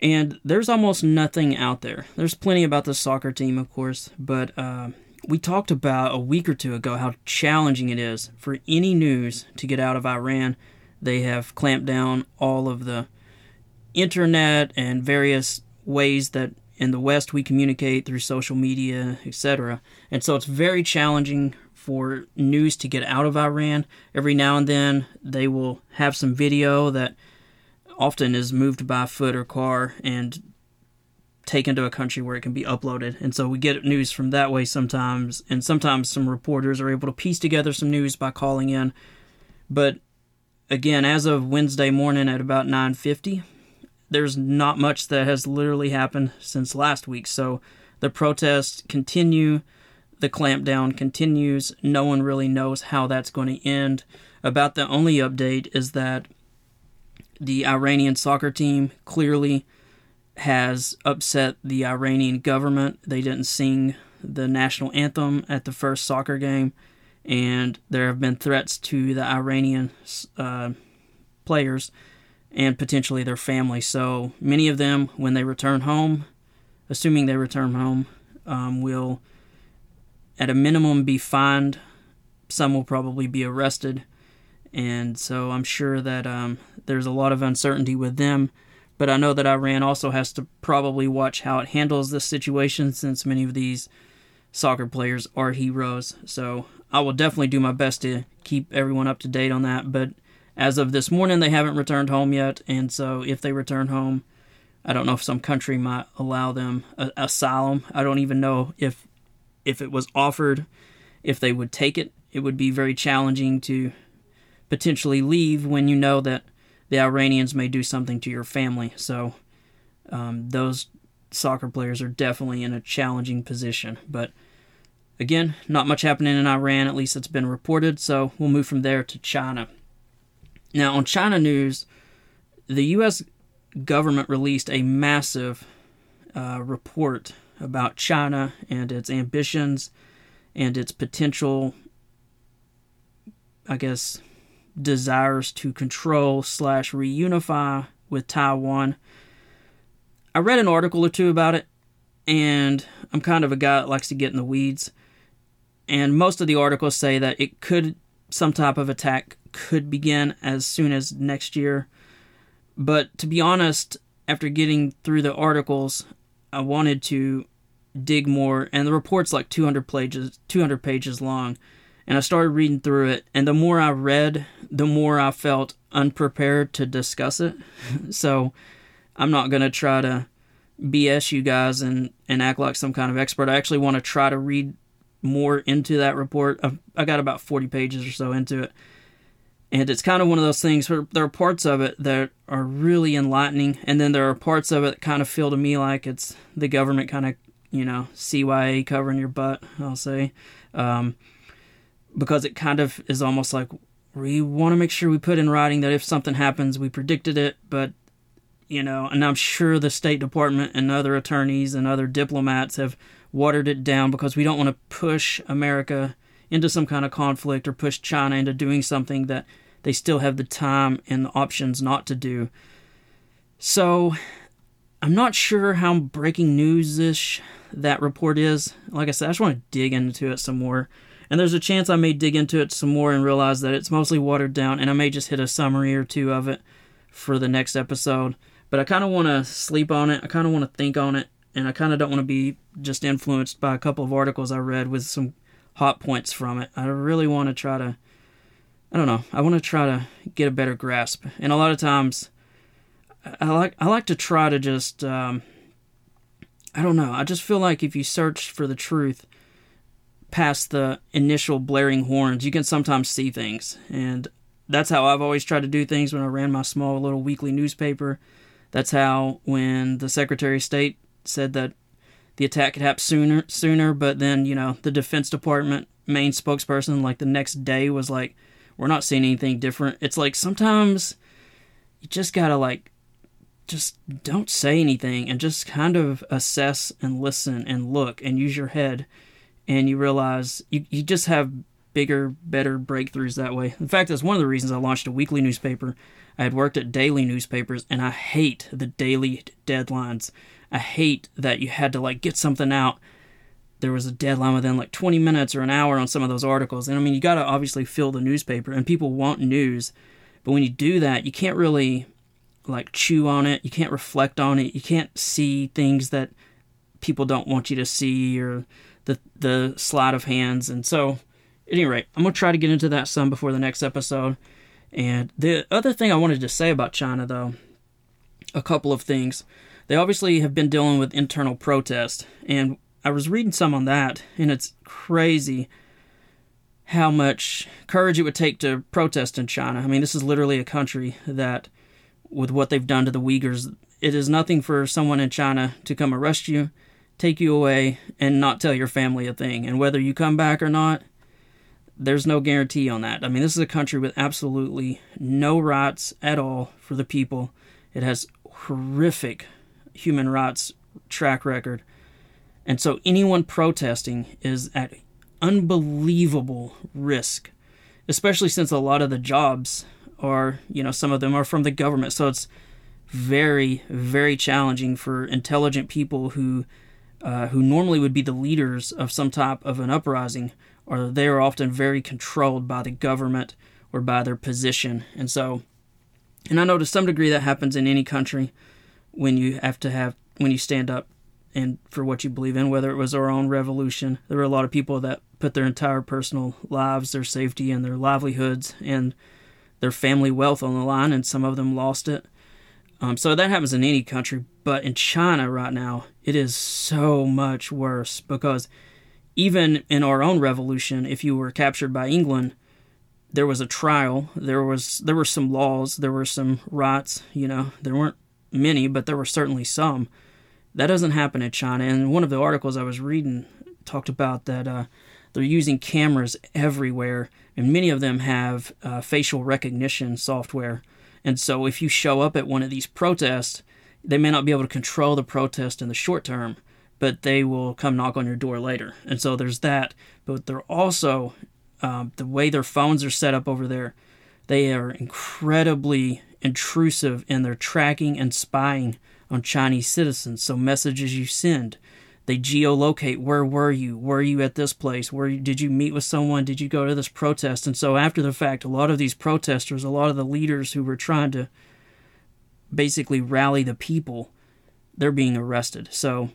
And there's almost nothing out there. There's plenty about the soccer team, of course, but uh, we talked about a week or two ago how challenging it is for any news to get out of Iran. They have clamped down all of the internet and various ways that in the West we communicate through social media, etc. And so it's very challenging for news to get out of Iran. Every now and then they will have some video that often is moved by foot or car and taken to a country where it can be uploaded. And so we get news from that way sometimes. And sometimes some reporters are able to piece together some news by calling in. But again, as of Wednesday morning at about 9:50, there's not much that has literally happened since last week. So the protests continue the clampdown continues. No one really knows how that's going to end. About the only update is that the Iranian soccer team clearly has upset the Iranian government. They didn't sing the national anthem at the first soccer game, and there have been threats to the Iranian uh, players and potentially their families. So many of them, when they return home, assuming they return home, um, will at a minimum be fined. Some will probably be arrested. And so I'm sure that um, there's a lot of uncertainty with them. But I know that Iran also has to probably watch how it handles this situation since many of these soccer players are heroes. So I will definitely do my best to keep everyone up to date on that. But as of this morning, they haven't returned home yet. And so if they return home, I don't know if some country might allow them asylum. I don't even know if if it was offered, if they would take it, it would be very challenging to potentially leave when you know that the Iranians may do something to your family. So um, those soccer players are definitely in a challenging position. But again, not much happening in Iran, at least it's been reported. So we'll move from there to China. Now, on China news, the U.S. government released a massive uh, report about China and its ambitions and its potential, I guess, desires to control slash reunify with Taiwan. I read an article or two about it, and I'm kind of a guy that likes to get in the weeds. And most of the articles say that it could, some type of attack could begin as soon as next year. But to be honest, after getting through the articles, I wanted to dig more, and the report's like 200 pages, 200 pages long. And I started reading through it, and the more I read, the more I felt unprepared to discuss it. so I'm not gonna try to BS you guys and and act like some kind of expert. I actually want to try to read more into that report. I've, I got about 40 pages or so into it. And it's kind of one of those things where there are parts of it that are really enlightening, and then there are parts of it that kind of feel to me like it's the government kind of you know, CYA covering your butt, I'll say. Um, because it kind of is almost like we want to make sure we put in writing that if something happens, we predicted it, but you know, and I'm sure the State Department and other attorneys and other diplomats have watered it down because we don't want to push America into some kind of conflict or push China into doing something that they still have the time and the options not to do. So I'm not sure how breaking news ish that report is. Like I said, I just want to dig into it some more. And there's a chance I may dig into it some more and realize that it's mostly watered down, and I may just hit a summary or two of it for the next episode. But I kind of want to sleep on it. I kind of want to think on it, and I kind of don't want to be just influenced by a couple of articles I read with some hot points from it. I really want to try to, I don't know, I want to try to get a better grasp. And a lot of times, I like I like to try to just, um, I don't know. I just feel like if you search for the truth past the initial blaring horns, you can sometimes see things, and that's how I've always tried to do things when I ran my small little weekly newspaper. That's how when the Secretary of State said that the attack could happen sooner sooner but then you know the defense department main spokesperson like the next day was like we're not seeing anything different. It's like sometimes you just gotta like just don't say anything and just kind of assess and listen and look and use your head. And you realize you, you just have bigger better breakthroughs that way. In fact that's one of the reasons i launched a weekly newspaper. I had worked at daily newspapers and i hate the daily deadlines. I hate that you had to like get something out. There was a deadline within like 20 minutes or an hour on some of those articles. And I mean, you got to obviously fill the newspaper, and people want news. But when you do that, you can't really like chew on it. You can't reflect on it. You can't see things that people don't want you to see or the the sleight of hands. And so, at any rate, I'm gonna try to get into that some before the next episode. And the other thing I wanted to say about China, though, a couple of things. They obviously have been dealing with internal protest, and I was reading some on that, and it's crazy how much courage it would take to protest in China. I mean, this is literally a country that, with what they've done to the Uyghurs, it is nothing for someone in China to come arrest you, take you away, and not tell your family a thing. And whether you come back or not, there's no guarantee on that. I mean, this is a country with absolutely no rights at all for the people. It has horrific human rights track record. And so anyone protesting is at unbelievable risk, especially since a lot of the jobs are, you know, some of them are from the government. So it's very, very challenging for intelligent people who uh, who normally would be the leaders of some type of an uprising, or they are often very controlled by the government or by their position. And so, and I know to some degree that happens in any country when you have to have when you stand up and for what you believe in, whether it was our own revolution. There were a lot of people that put their entire personal lives, their safety, and their livelihoods and their family wealth on the line, and some of them lost it. Um, so that happens in any country, but in China right now, it is so much worse because even in our own revolution, if you were captured by England, there was a trial. There was there were some laws. There were some rights. You know, there weren't many, but there were certainly some. That doesn't happen in China. And one of the articles I was reading talked about that uh, they're using cameras everywhere, and many of them have uh, facial recognition software. And so if you show up at one of these protests, they may not be able to control the protest in the short term, but they will come knock on your door later. And so there's that. But they're also, um, the way their phones are set up over there, they are incredibly intrusive in their tracking and spying on Chinese citizens. So messages you send, they geolocate where were you? Were you at this place? Where did you meet with someone? Did you go to this protest? And so after the fact, a lot of these protesters, a lot of the leaders who were trying to basically rally the people, they're being arrested. So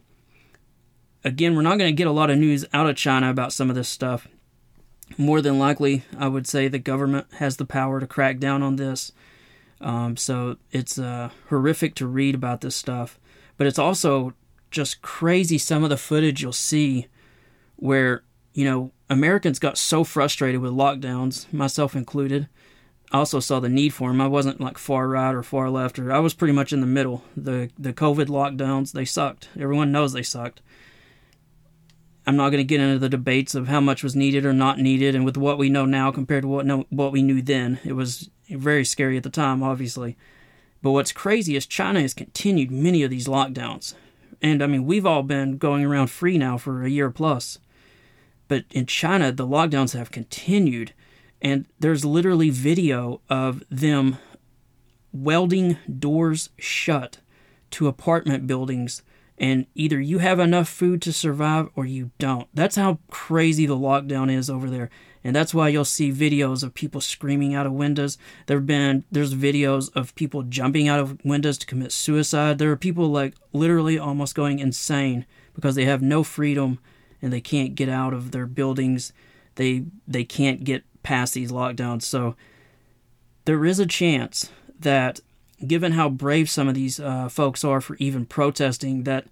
again, we're not going to get a lot of news out of China about some of this stuff. More than likely, I would say the government has the power to crack down on this. Um, so it's uh, horrific to read about this stuff, but it's also just crazy some of the footage you'll see where, you know, Americans got so frustrated with lockdowns, myself included. I also saw the need for them. I wasn't like far right or far left, or I was pretty much in the middle. The the COVID lockdowns they sucked. Everyone knows they sucked. I'm not going to get into the debates of how much was needed or not needed, and with what we know now compared to what no, what we knew then, it was very scary at the time, obviously. But what's crazy is China has continued many of these lockdowns. And I mean, we've all been going around free now for a year plus. But in China, the lockdowns have continued. And there's literally video of them welding doors shut to apartment buildings and either you have enough food to survive or you don't. That's how crazy the lockdown is over there. And that's why you'll see videos of people screaming out of windows. There've been there's videos of people jumping out of windows to commit suicide. There are people like literally almost going insane because they have no freedom and they can't get out of their buildings. They they can't get past these lockdowns. So there is a chance that given how brave some of these uh, folks are for even protesting, that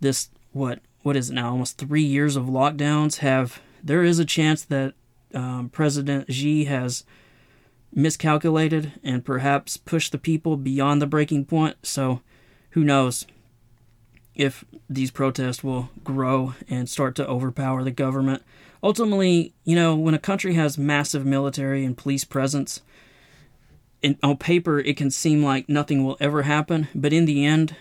this what what is it now almost three years of lockdowns have there is a chance that um, President Xi has miscalculated and perhaps pushed the people beyond the breaking point. So who knows if these protests will grow and start to overpower the government. Ultimately, you know, when a country has massive military and police presence, in, on paper it can seem like nothing will ever happen, but in the end,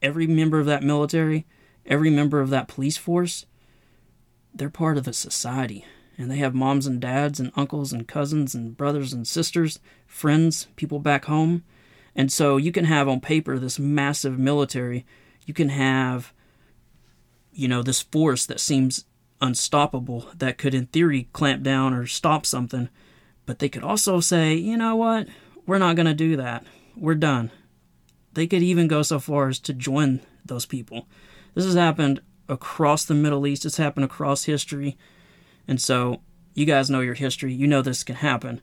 every member of that military, every member of that police force, they're part of the society. And they have moms and dads and uncles and cousins and brothers and sisters, friends, people back home. And so you can have on paper this massive military. You can have, you know, this force that seems unstoppable that could, in theory, clamp down or stop something. But they could also say, you know what? We're not going to do that. We're done. They could even go so far as to join those people. This has happened across the Middle East, it's happened across history. And so, you guys know your history. You know this can happen.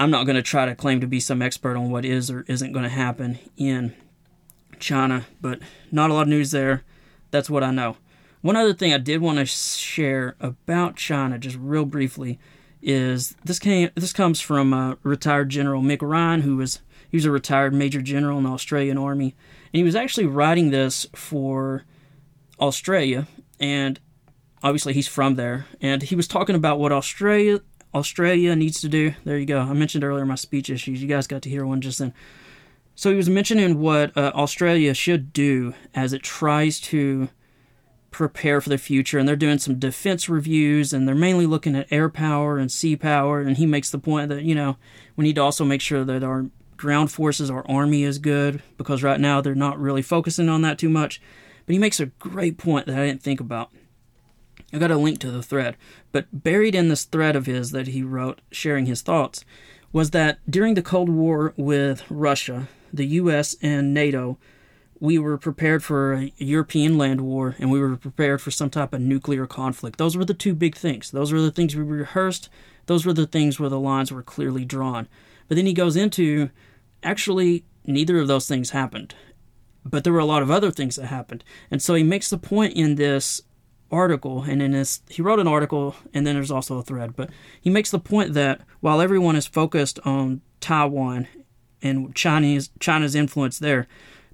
I'm not going to try to claim to be some expert on what is or isn't going to happen in China, but not a lot of news there. That's what I know. One other thing I did want to share about China, just real briefly, is this came this comes from uh, retired General Mick Ryan, who was he was a retired Major General in the Australian Army, and he was actually writing this for Australia, and obviously he's from there, and he was talking about what Australia Australia needs to do. There you go. I mentioned earlier my speech issues. You guys got to hear one just then. So he was mentioning what uh, Australia should do as it tries to prepare for the future and they're doing some defense reviews and they're mainly looking at air power and sea power and he makes the point that you know we need to also make sure that our ground forces our army is good because right now they're not really focusing on that too much but he makes a great point that i didn't think about i got a link to the thread but buried in this thread of his that he wrote sharing his thoughts was that during the cold war with russia the us and nato we were prepared for a European land war and we were prepared for some type of nuclear conflict. Those were the two big things. Those were the things we rehearsed. Those were the things where the lines were clearly drawn. But then he goes into actually, neither of those things happened. But there were a lot of other things that happened. And so he makes the point in this article and in this he wrote an article and then there's also a thread but he makes the point that while everyone is focused on Taiwan and Chinese China's influence there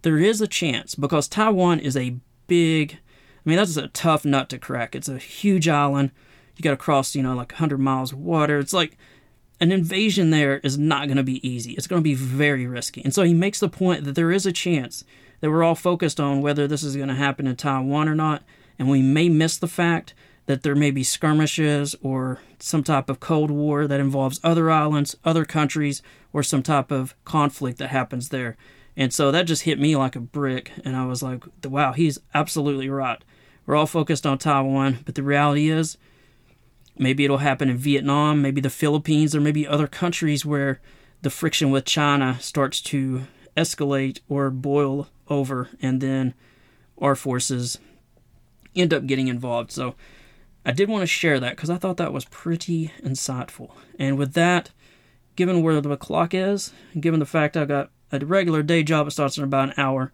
there is a chance because Taiwan is a big, I mean, that's a tough nut to crack. It's a huge island. You got to cross, you know, like 100 miles of water. It's like an invasion there is not going to be easy. It's going to be very risky. And so he makes the point that there is a chance that we're all focused on whether this is going to happen in Taiwan or not. And we may miss the fact that there may be skirmishes or some type of Cold War that involves other islands, other countries, or some type of conflict that happens there. And so that just hit me like a brick. And I was like, wow, he's absolutely right. We're all focused on Taiwan, but the reality is maybe it'll happen in Vietnam, maybe the Philippines, or maybe other countries where the friction with China starts to escalate or boil over, and then our forces end up getting involved. So I did want to share that because I thought that was pretty insightful. And with that, given where the clock is, given the fact I've got a regular day job. It starts in about an hour.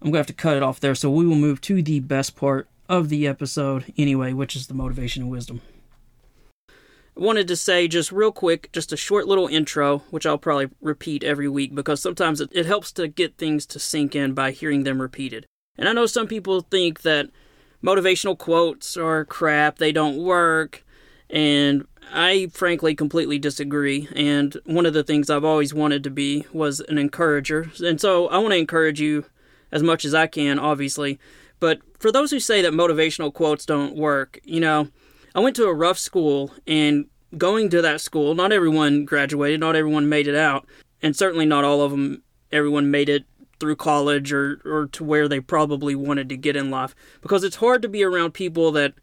I'm going to have to cut it off there. So we will move to the best part of the episode anyway, which is the motivation and wisdom. I wanted to say just real quick, just a short little intro, which I'll probably repeat every week because sometimes it, it helps to get things to sink in by hearing them repeated. And I know some people think that motivational quotes are crap, they don't work, And I frankly completely disagree. And one of the things I've always wanted to be was an encourager. And so I want to encourage you as much as I can, obviously. But for those who say that motivational quotes don't work, you know, I went to a rough school and going to that school, not everyone graduated, not everyone made it out, and certainly not all of them, everyone made it through college or, or to where they probably wanted to get in life. Because it's hard to be around people that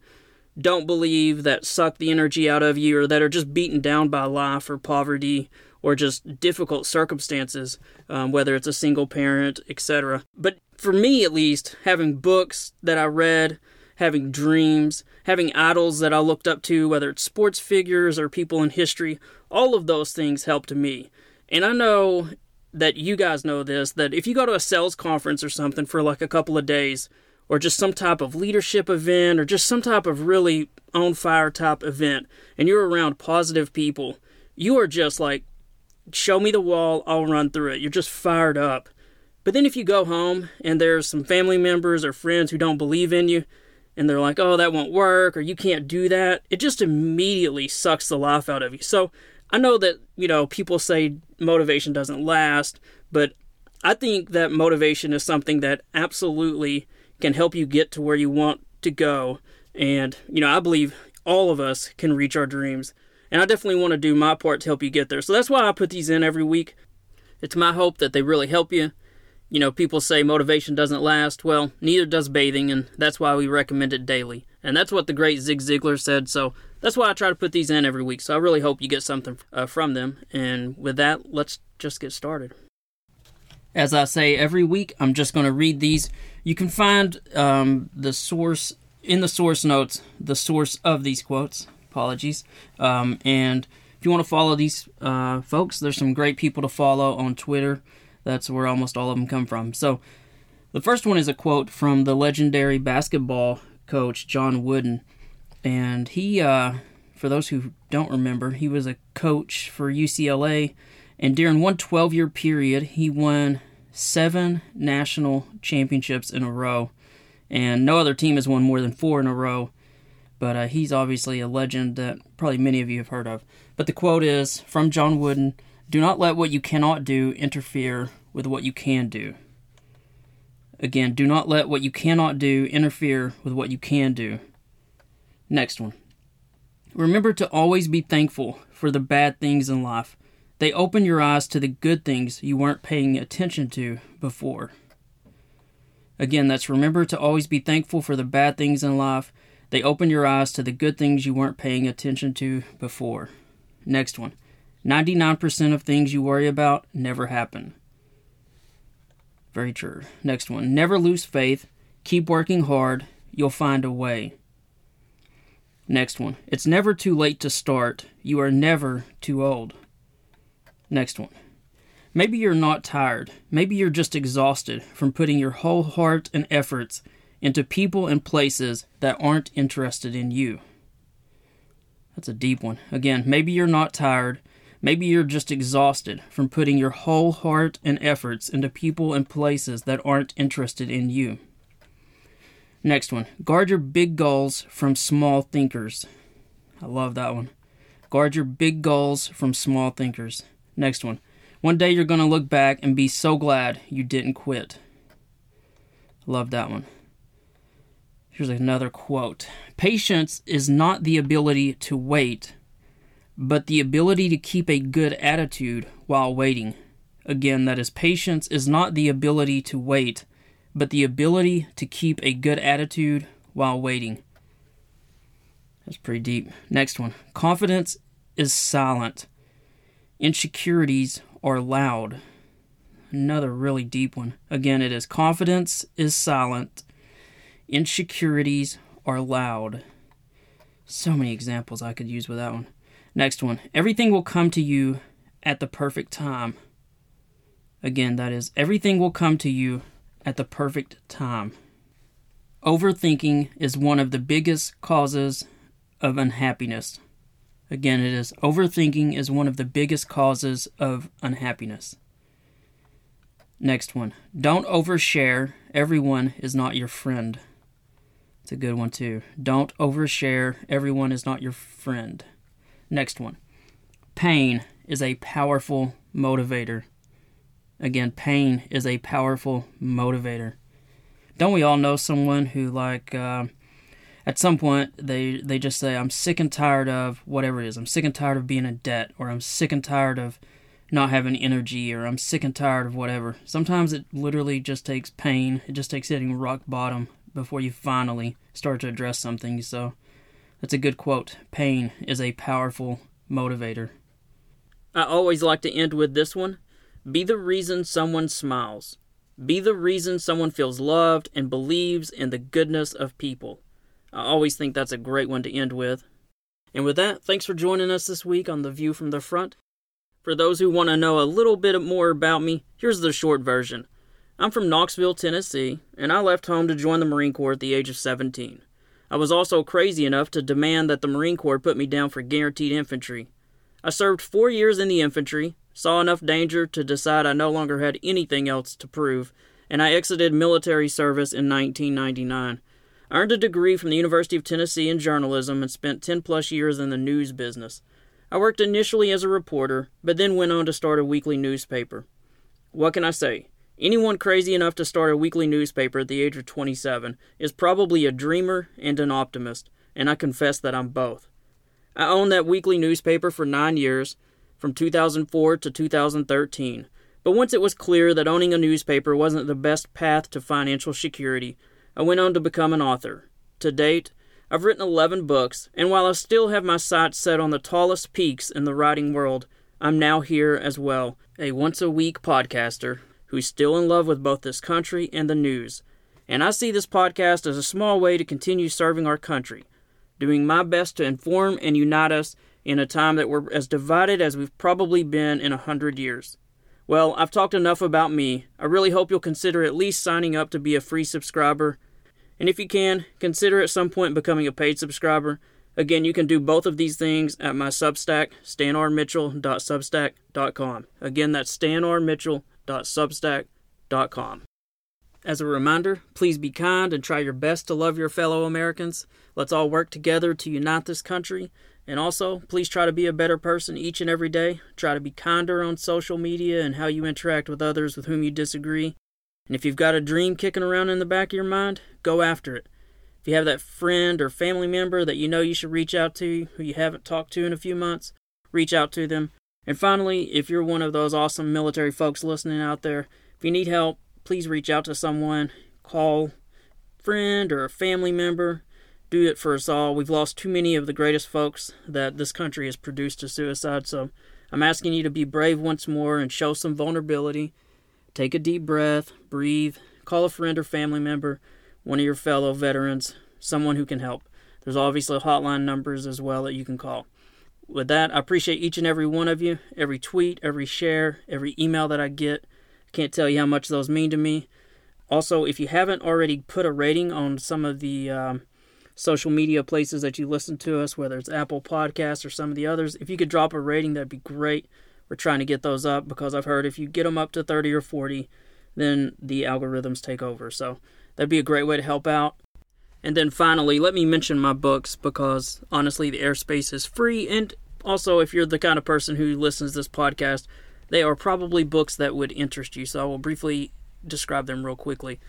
don't believe, that suck the energy out of you, or that are just beaten down by life or poverty or just difficult circumstances, um, whether it's a single parent, etc. But for me, at least, having books that I read, having dreams, having idols that I looked up to, whether it's sports figures or people in history, all of those things helped me. And I know that you guys know this that if you go to a sales conference or something for like a couple of days, or just some type of leadership event, or just some type of really on fire type event, and you're around positive people, you are just like, show me the wall, I'll run through it. You're just fired up. But then if you go home and there's some family members or friends who don't believe in you, and they're like, oh, that won't work, or you can't do that, it just immediately sucks the life out of you. So I know that, you know, people say motivation doesn't last, but I think that motivation is something that absolutely can help you get to where you want to go. And, you know, I believe all of us can reach our dreams. And I definitely want to do my part to help you get there. So that's why I put these in every week. It's my hope that they really help you. You know, people say motivation doesn't last. Well, neither does bathing, and that's why we recommend it daily. And that's what the great Zig Ziglar said. So that's why I try to put these in every week. So I really hope you get something uh, from them. And with that, let's just get started. As I say every week, I'm just going to read these. You can find um, the source in the source notes, the source of these quotes. Apologies. Um, and if you want to follow these uh, folks, there's some great people to follow on Twitter. That's where almost all of them come from. So the first one is a quote from the legendary basketball coach John Wooden, and he, uh, for those who don't remember, he was a coach for UCLA, and during one 12-year period, he won seven national championships in a row, and no other team has won more than four in a row. But uh, he's obviously a legend that probably many of you have heard of. But the quote is from John Wooden Do not let what you cannot do interfere with what you can do. Again, do not let what you cannot do interfere with what you can do. Next one. Remember to always be thankful for the bad things in life. They open your eyes to the good things you weren't paying attention to before. Again, that's remember to always be thankful for the bad things in life. They open your eyes to the good things you weren't paying attention to before. Next one. 99% of things you worry about never happen. Very true. Next one. Never lose faith. Keep working hard. You'll find a way. Next one. It's never too late to start. You are never too old. Next one. Maybe you're not tired. Maybe you're just exhausted from putting your whole heart and efforts into people and places that aren't interested in you. That's a deep one. Again, maybe you're not tired. Maybe you're just exhausted from putting your whole heart and efforts into people and places that aren't interested in you. Next one. Guard your big goals from small thinkers. I love that one. Guard your big goals from small thinkers. Next one. One day you're going to look back and be so glad you didn't quit. Love that one. Here's another quote Patience is not the ability to wait but the ability to keep a good attitude while waiting. Again, that is patience is not the ability to wait, but the ability to keep a good attitude while waiting. That's pretty deep. Next one. Confidence is silent. Insecurities are loud. Another really deep one. Again, it is confidence is silent. Insecurities are loud. So many examples I could use with that one. Next one. Everything will come to you at the perfect time. Again, that is, everything will come to you at the perfect time. Overthinking is one of the biggest causes of unhappiness. Again, it is overthinking is one of the biggest causes of unhappiness. Next one. Don't overshare. Everyone is not your friend. It's a good one too. Don't overshare. Everyone is not your friend. Next one. Pain is a powerful motivator. Again, pain is a powerful motivator. Don't we all know someone who, like, uh, at some point they they just say, "I'm sick and tired of whatever it is. I'm sick and tired of being in debt, or I'm sick and tired of not having energy, or I'm sick and tired of whatever." Sometimes it literally just takes pain. It just takes hitting rock bottom before you finally start to address something. So that's a good quote. Pain is a powerful motivator. I always like to end with this one Be the reason someone smiles. Be the reason someone feels loved and believes in the goodness of people. I always think that's a great one to end with. And with that, thanks for joining us this week on The View from the Front. For those who want to know a little bit more about me, here's the short version. I'm from Knoxville, Tennessee, and I left home to join the Marine Corps at the age of 17. I was also crazy enough to demand that the Marine Corps put me down for guaranteed infantry. I served four years in the infantry, saw enough danger to decide I no longer had anything else to prove, and I exited military service in 1999. I earned a degree from the University of Tennessee in journalism and spent 10 plus years in the news business. I worked initially as a reporter, but then went on to start a weekly newspaper. What can I say? Anyone crazy enough to start a weekly newspaper at the age of 27 is probably a dreamer and an optimist, and I confess that I'm both. I owned that weekly newspaper for nine years, from 2004 to 2013. But once it was clear that owning a newspaper wasn't the best path to financial security, I went on to become an author. To date, I've written 11 books, and while I still have my sights set on the tallest peaks in the writing world, I'm now here as well, a once a week podcaster who's still in love with both this country and the news. And I see this podcast as a small way to continue serving our country doing my best to inform and unite us in a time that we're as divided as we've probably been in a hundred years. Well, I've talked enough about me. I really hope you'll consider at least signing up to be a free subscriber. And if you can, consider at some point becoming a paid subscriber. Again, you can do both of these things at my Substack, stanrmitchell.substack.com. Again, that's stanrmitchell.substack.com. As a reminder, please be kind and try your best to love your fellow Americans. Let's all work together to unite this country. And also, please try to be a better person each and every day. Try to be kinder on social media and how you interact with others with whom you disagree. And if you've got a dream kicking around in the back of your mind, go after it. If you have that friend or family member that you know you should reach out to who you haven't talked to in a few months, reach out to them. And finally, if you're one of those awesome military folks listening out there, if you need help, please reach out to someone, call a friend or a family member. Do it for us all. We've lost too many of the greatest folks that this country has produced to suicide, so I'm asking you to be brave once more and show some vulnerability. Take a deep breath, breathe, call a friend or family member, one of your fellow veterans, someone who can help. There's obviously hotline numbers as well that you can call. With that, I appreciate each and every one of you, every tweet, every share, every email that I get. Can't tell you how much those mean to me. Also, if you haven't already put a rating on some of the um, social media places that you listen to us, whether it's Apple Podcasts or some of the others, if you could drop a rating, that'd be great. We're trying to get those up because I've heard if you get them up to 30 or 40, then the algorithms take over. So that'd be a great way to help out. And then finally, let me mention my books because honestly, the airspace is free. And also, if you're the kind of person who listens to this podcast, they are probably books that would interest you, so I will briefly describe them real quickly.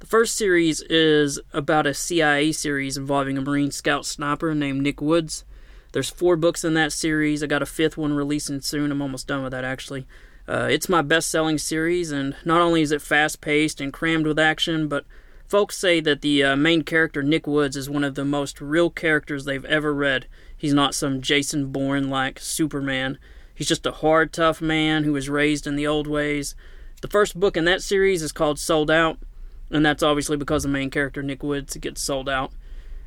The first series is about a CIA series involving a Marine Scout sniper named Nick Woods. There's four books in that series. I got a fifth one releasing soon. I'm almost done with that actually. Uh, it's my best selling series, and not only is it fast paced and crammed with action, but folks say that the uh, main character, Nick Woods, is one of the most real characters they've ever read. He's not some Jason Bourne like Superman. He's just a hard, tough man who was raised in the old ways. The first book in that series is called Sold Out, and that's obviously because the main character, Nick Woods, gets sold out.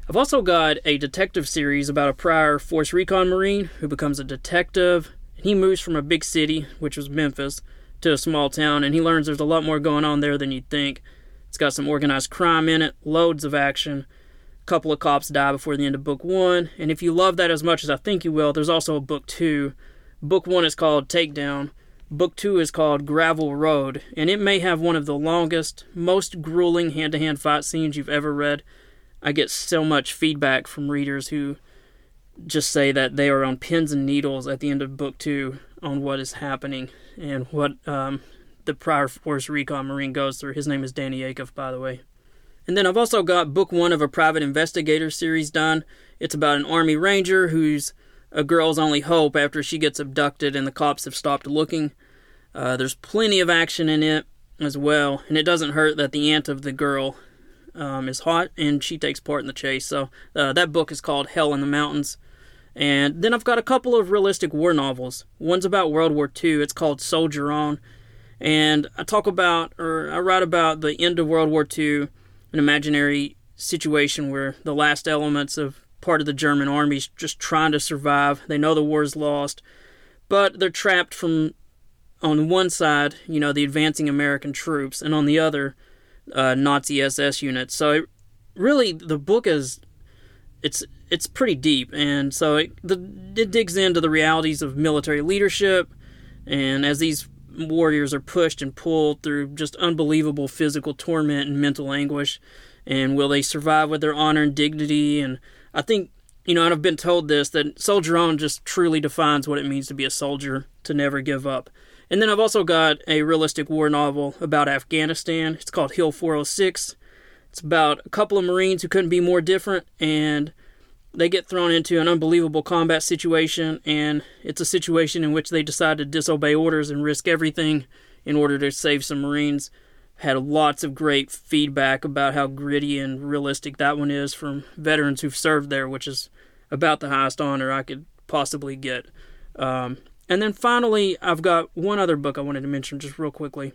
I've also got a detective series about a prior Force Recon Marine who becomes a detective. and He moves from a big city, which was Memphis, to a small town, and he learns there's a lot more going on there than you'd think. Got some organized crime in it, loads of action. A couple of cops die before the end of book one, and if you love that as much as I think you will, there's also a book two Book one is called Takedown. Book two is called Gravel Road, and it may have one of the longest, most grueling hand to hand fight scenes you've ever read. I get so much feedback from readers who just say that they are on pins and needles at the end of book two on what is happening and what um, the prior force recon marine goes through. His name is Danny Acuff, by the way. And then I've also got book one of a private investigator series done. It's about an army ranger who's a girl's only hope after she gets abducted and the cops have stopped looking. Uh, there's plenty of action in it as well, and it doesn't hurt that the aunt of the girl um, is hot and she takes part in the chase. So uh, that book is called Hell in the Mountains. And then I've got a couple of realistic war novels. One's about World War II. It's called Soldier On. And I talk about, or I write about the end of World War II, an imaginary situation where the last elements of part of the German army is just trying to survive. They know the war is lost, but they're trapped from, on one side, you know, the advancing American troops, and on the other, uh, Nazi SS units. So it, really, the book is it's it's pretty deep, and so it, the, it digs into the realities of military leadership, and as these warriors are pushed and pulled through just unbelievable physical torment and mental anguish, and will they survive with their honor and dignity? And I think you know, and I've been told this that Soldier On just truly defines what it means to be a soldier, to never give up. And then I've also got a realistic war novel about Afghanistan. It's called Hill 406. It's about a couple of Marines who couldn't be more different, and they get thrown into an unbelievable combat situation, and it's a situation in which they decide to disobey orders and risk everything in order to save some Marines. Had lots of great feedback about how gritty and realistic that one is from veterans who've served there, which is about the highest honor I could possibly get. Um, and then finally, I've got one other book I wanted to mention just real quickly.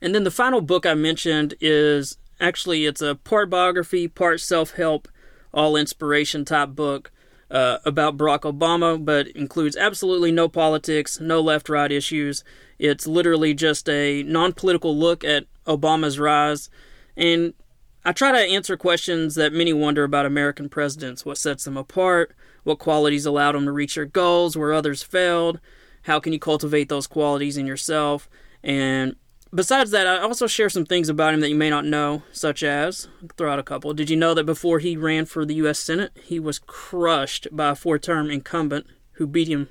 And then the final book I mentioned is actually it's a part biography, part self-help, all inspiration type book uh, about Barack Obama, but includes absolutely no politics, no left-right issues. It's literally just a non-political look at Obama's rise, and I try to answer questions that many wonder about American presidents: what sets them apart, what qualities allowed them to reach their goals where others failed? How can you cultivate those qualities in yourself? And besides that, I also share some things about him that you may not know, such as throw out a couple. Did you know that before he ran for the U.S. Senate, he was crushed by a four term incumbent who beat him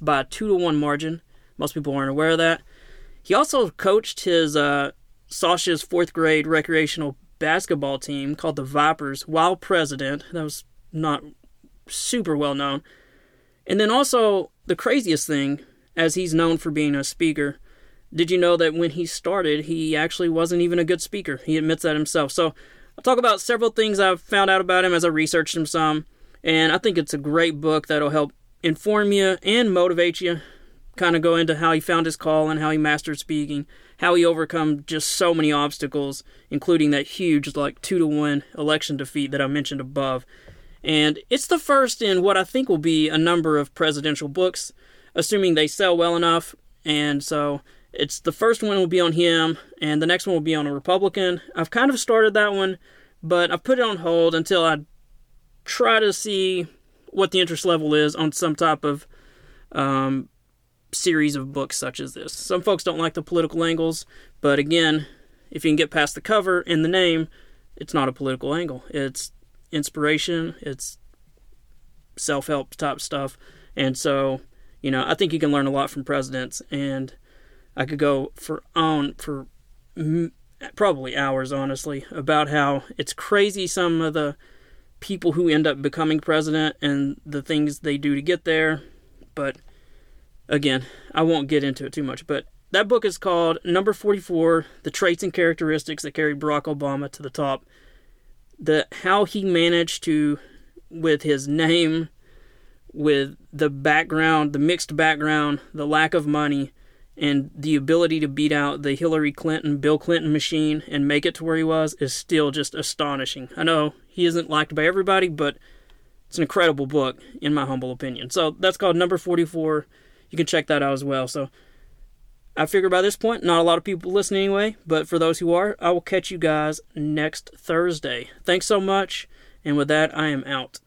by a two to one margin? Most people aren't aware of that. He also coached his uh, Sasha's fourth grade recreational basketball team called the Vipers while president. That was not super well known. And then also, the craziest thing, as he's known for being a speaker, did you know that when he started, he actually wasn't even a good speaker? He admits that himself. So, I'll talk about several things I've found out about him as I researched him some. And I think it's a great book that'll help inform you and motivate you. Kind of go into how he found his call and how he mastered speaking, how he overcome just so many obstacles, including that huge, like, two to one election defeat that I mentioned above. And it's the first in what I think will be a number of presidential books, assuming they sell well enough. And so it's the first one will be on him, and the next one will be on a Republican. I've kind of started that one, but I've put it on hold until I try to see what the interest level is on some type of um, series of books such as this. Some folks don't like the political angles, but again, if you can get past the cover and the name, it's not a political angle. It's inspiration, it's self help type stuff. And so, you know, I think you can learn a lot from presidents. And I could go for on for probably hours, honestly, about how it's crazy some of the people who end up becoming president and the things they do to get there. But again, I won't get into it too much. But that book is called Number 44 The Traits and Characteristics That Carried Barack Obama to the Top the how he managed to with his name with the background the mixed background the lack of money and the ability to beat out the Hillary Clinton Bill Clinton machine and make it to where he was is still just astonishing. I know he isn't liked by everybody, but it's an incredible book in my humble opinion. So that's called Number 44. You can check that out as well. So I figure by this point, not a lot of people listen anyway, but for those who are, I will catch you guys next Thursday. Thanks so much, and with that, I am out.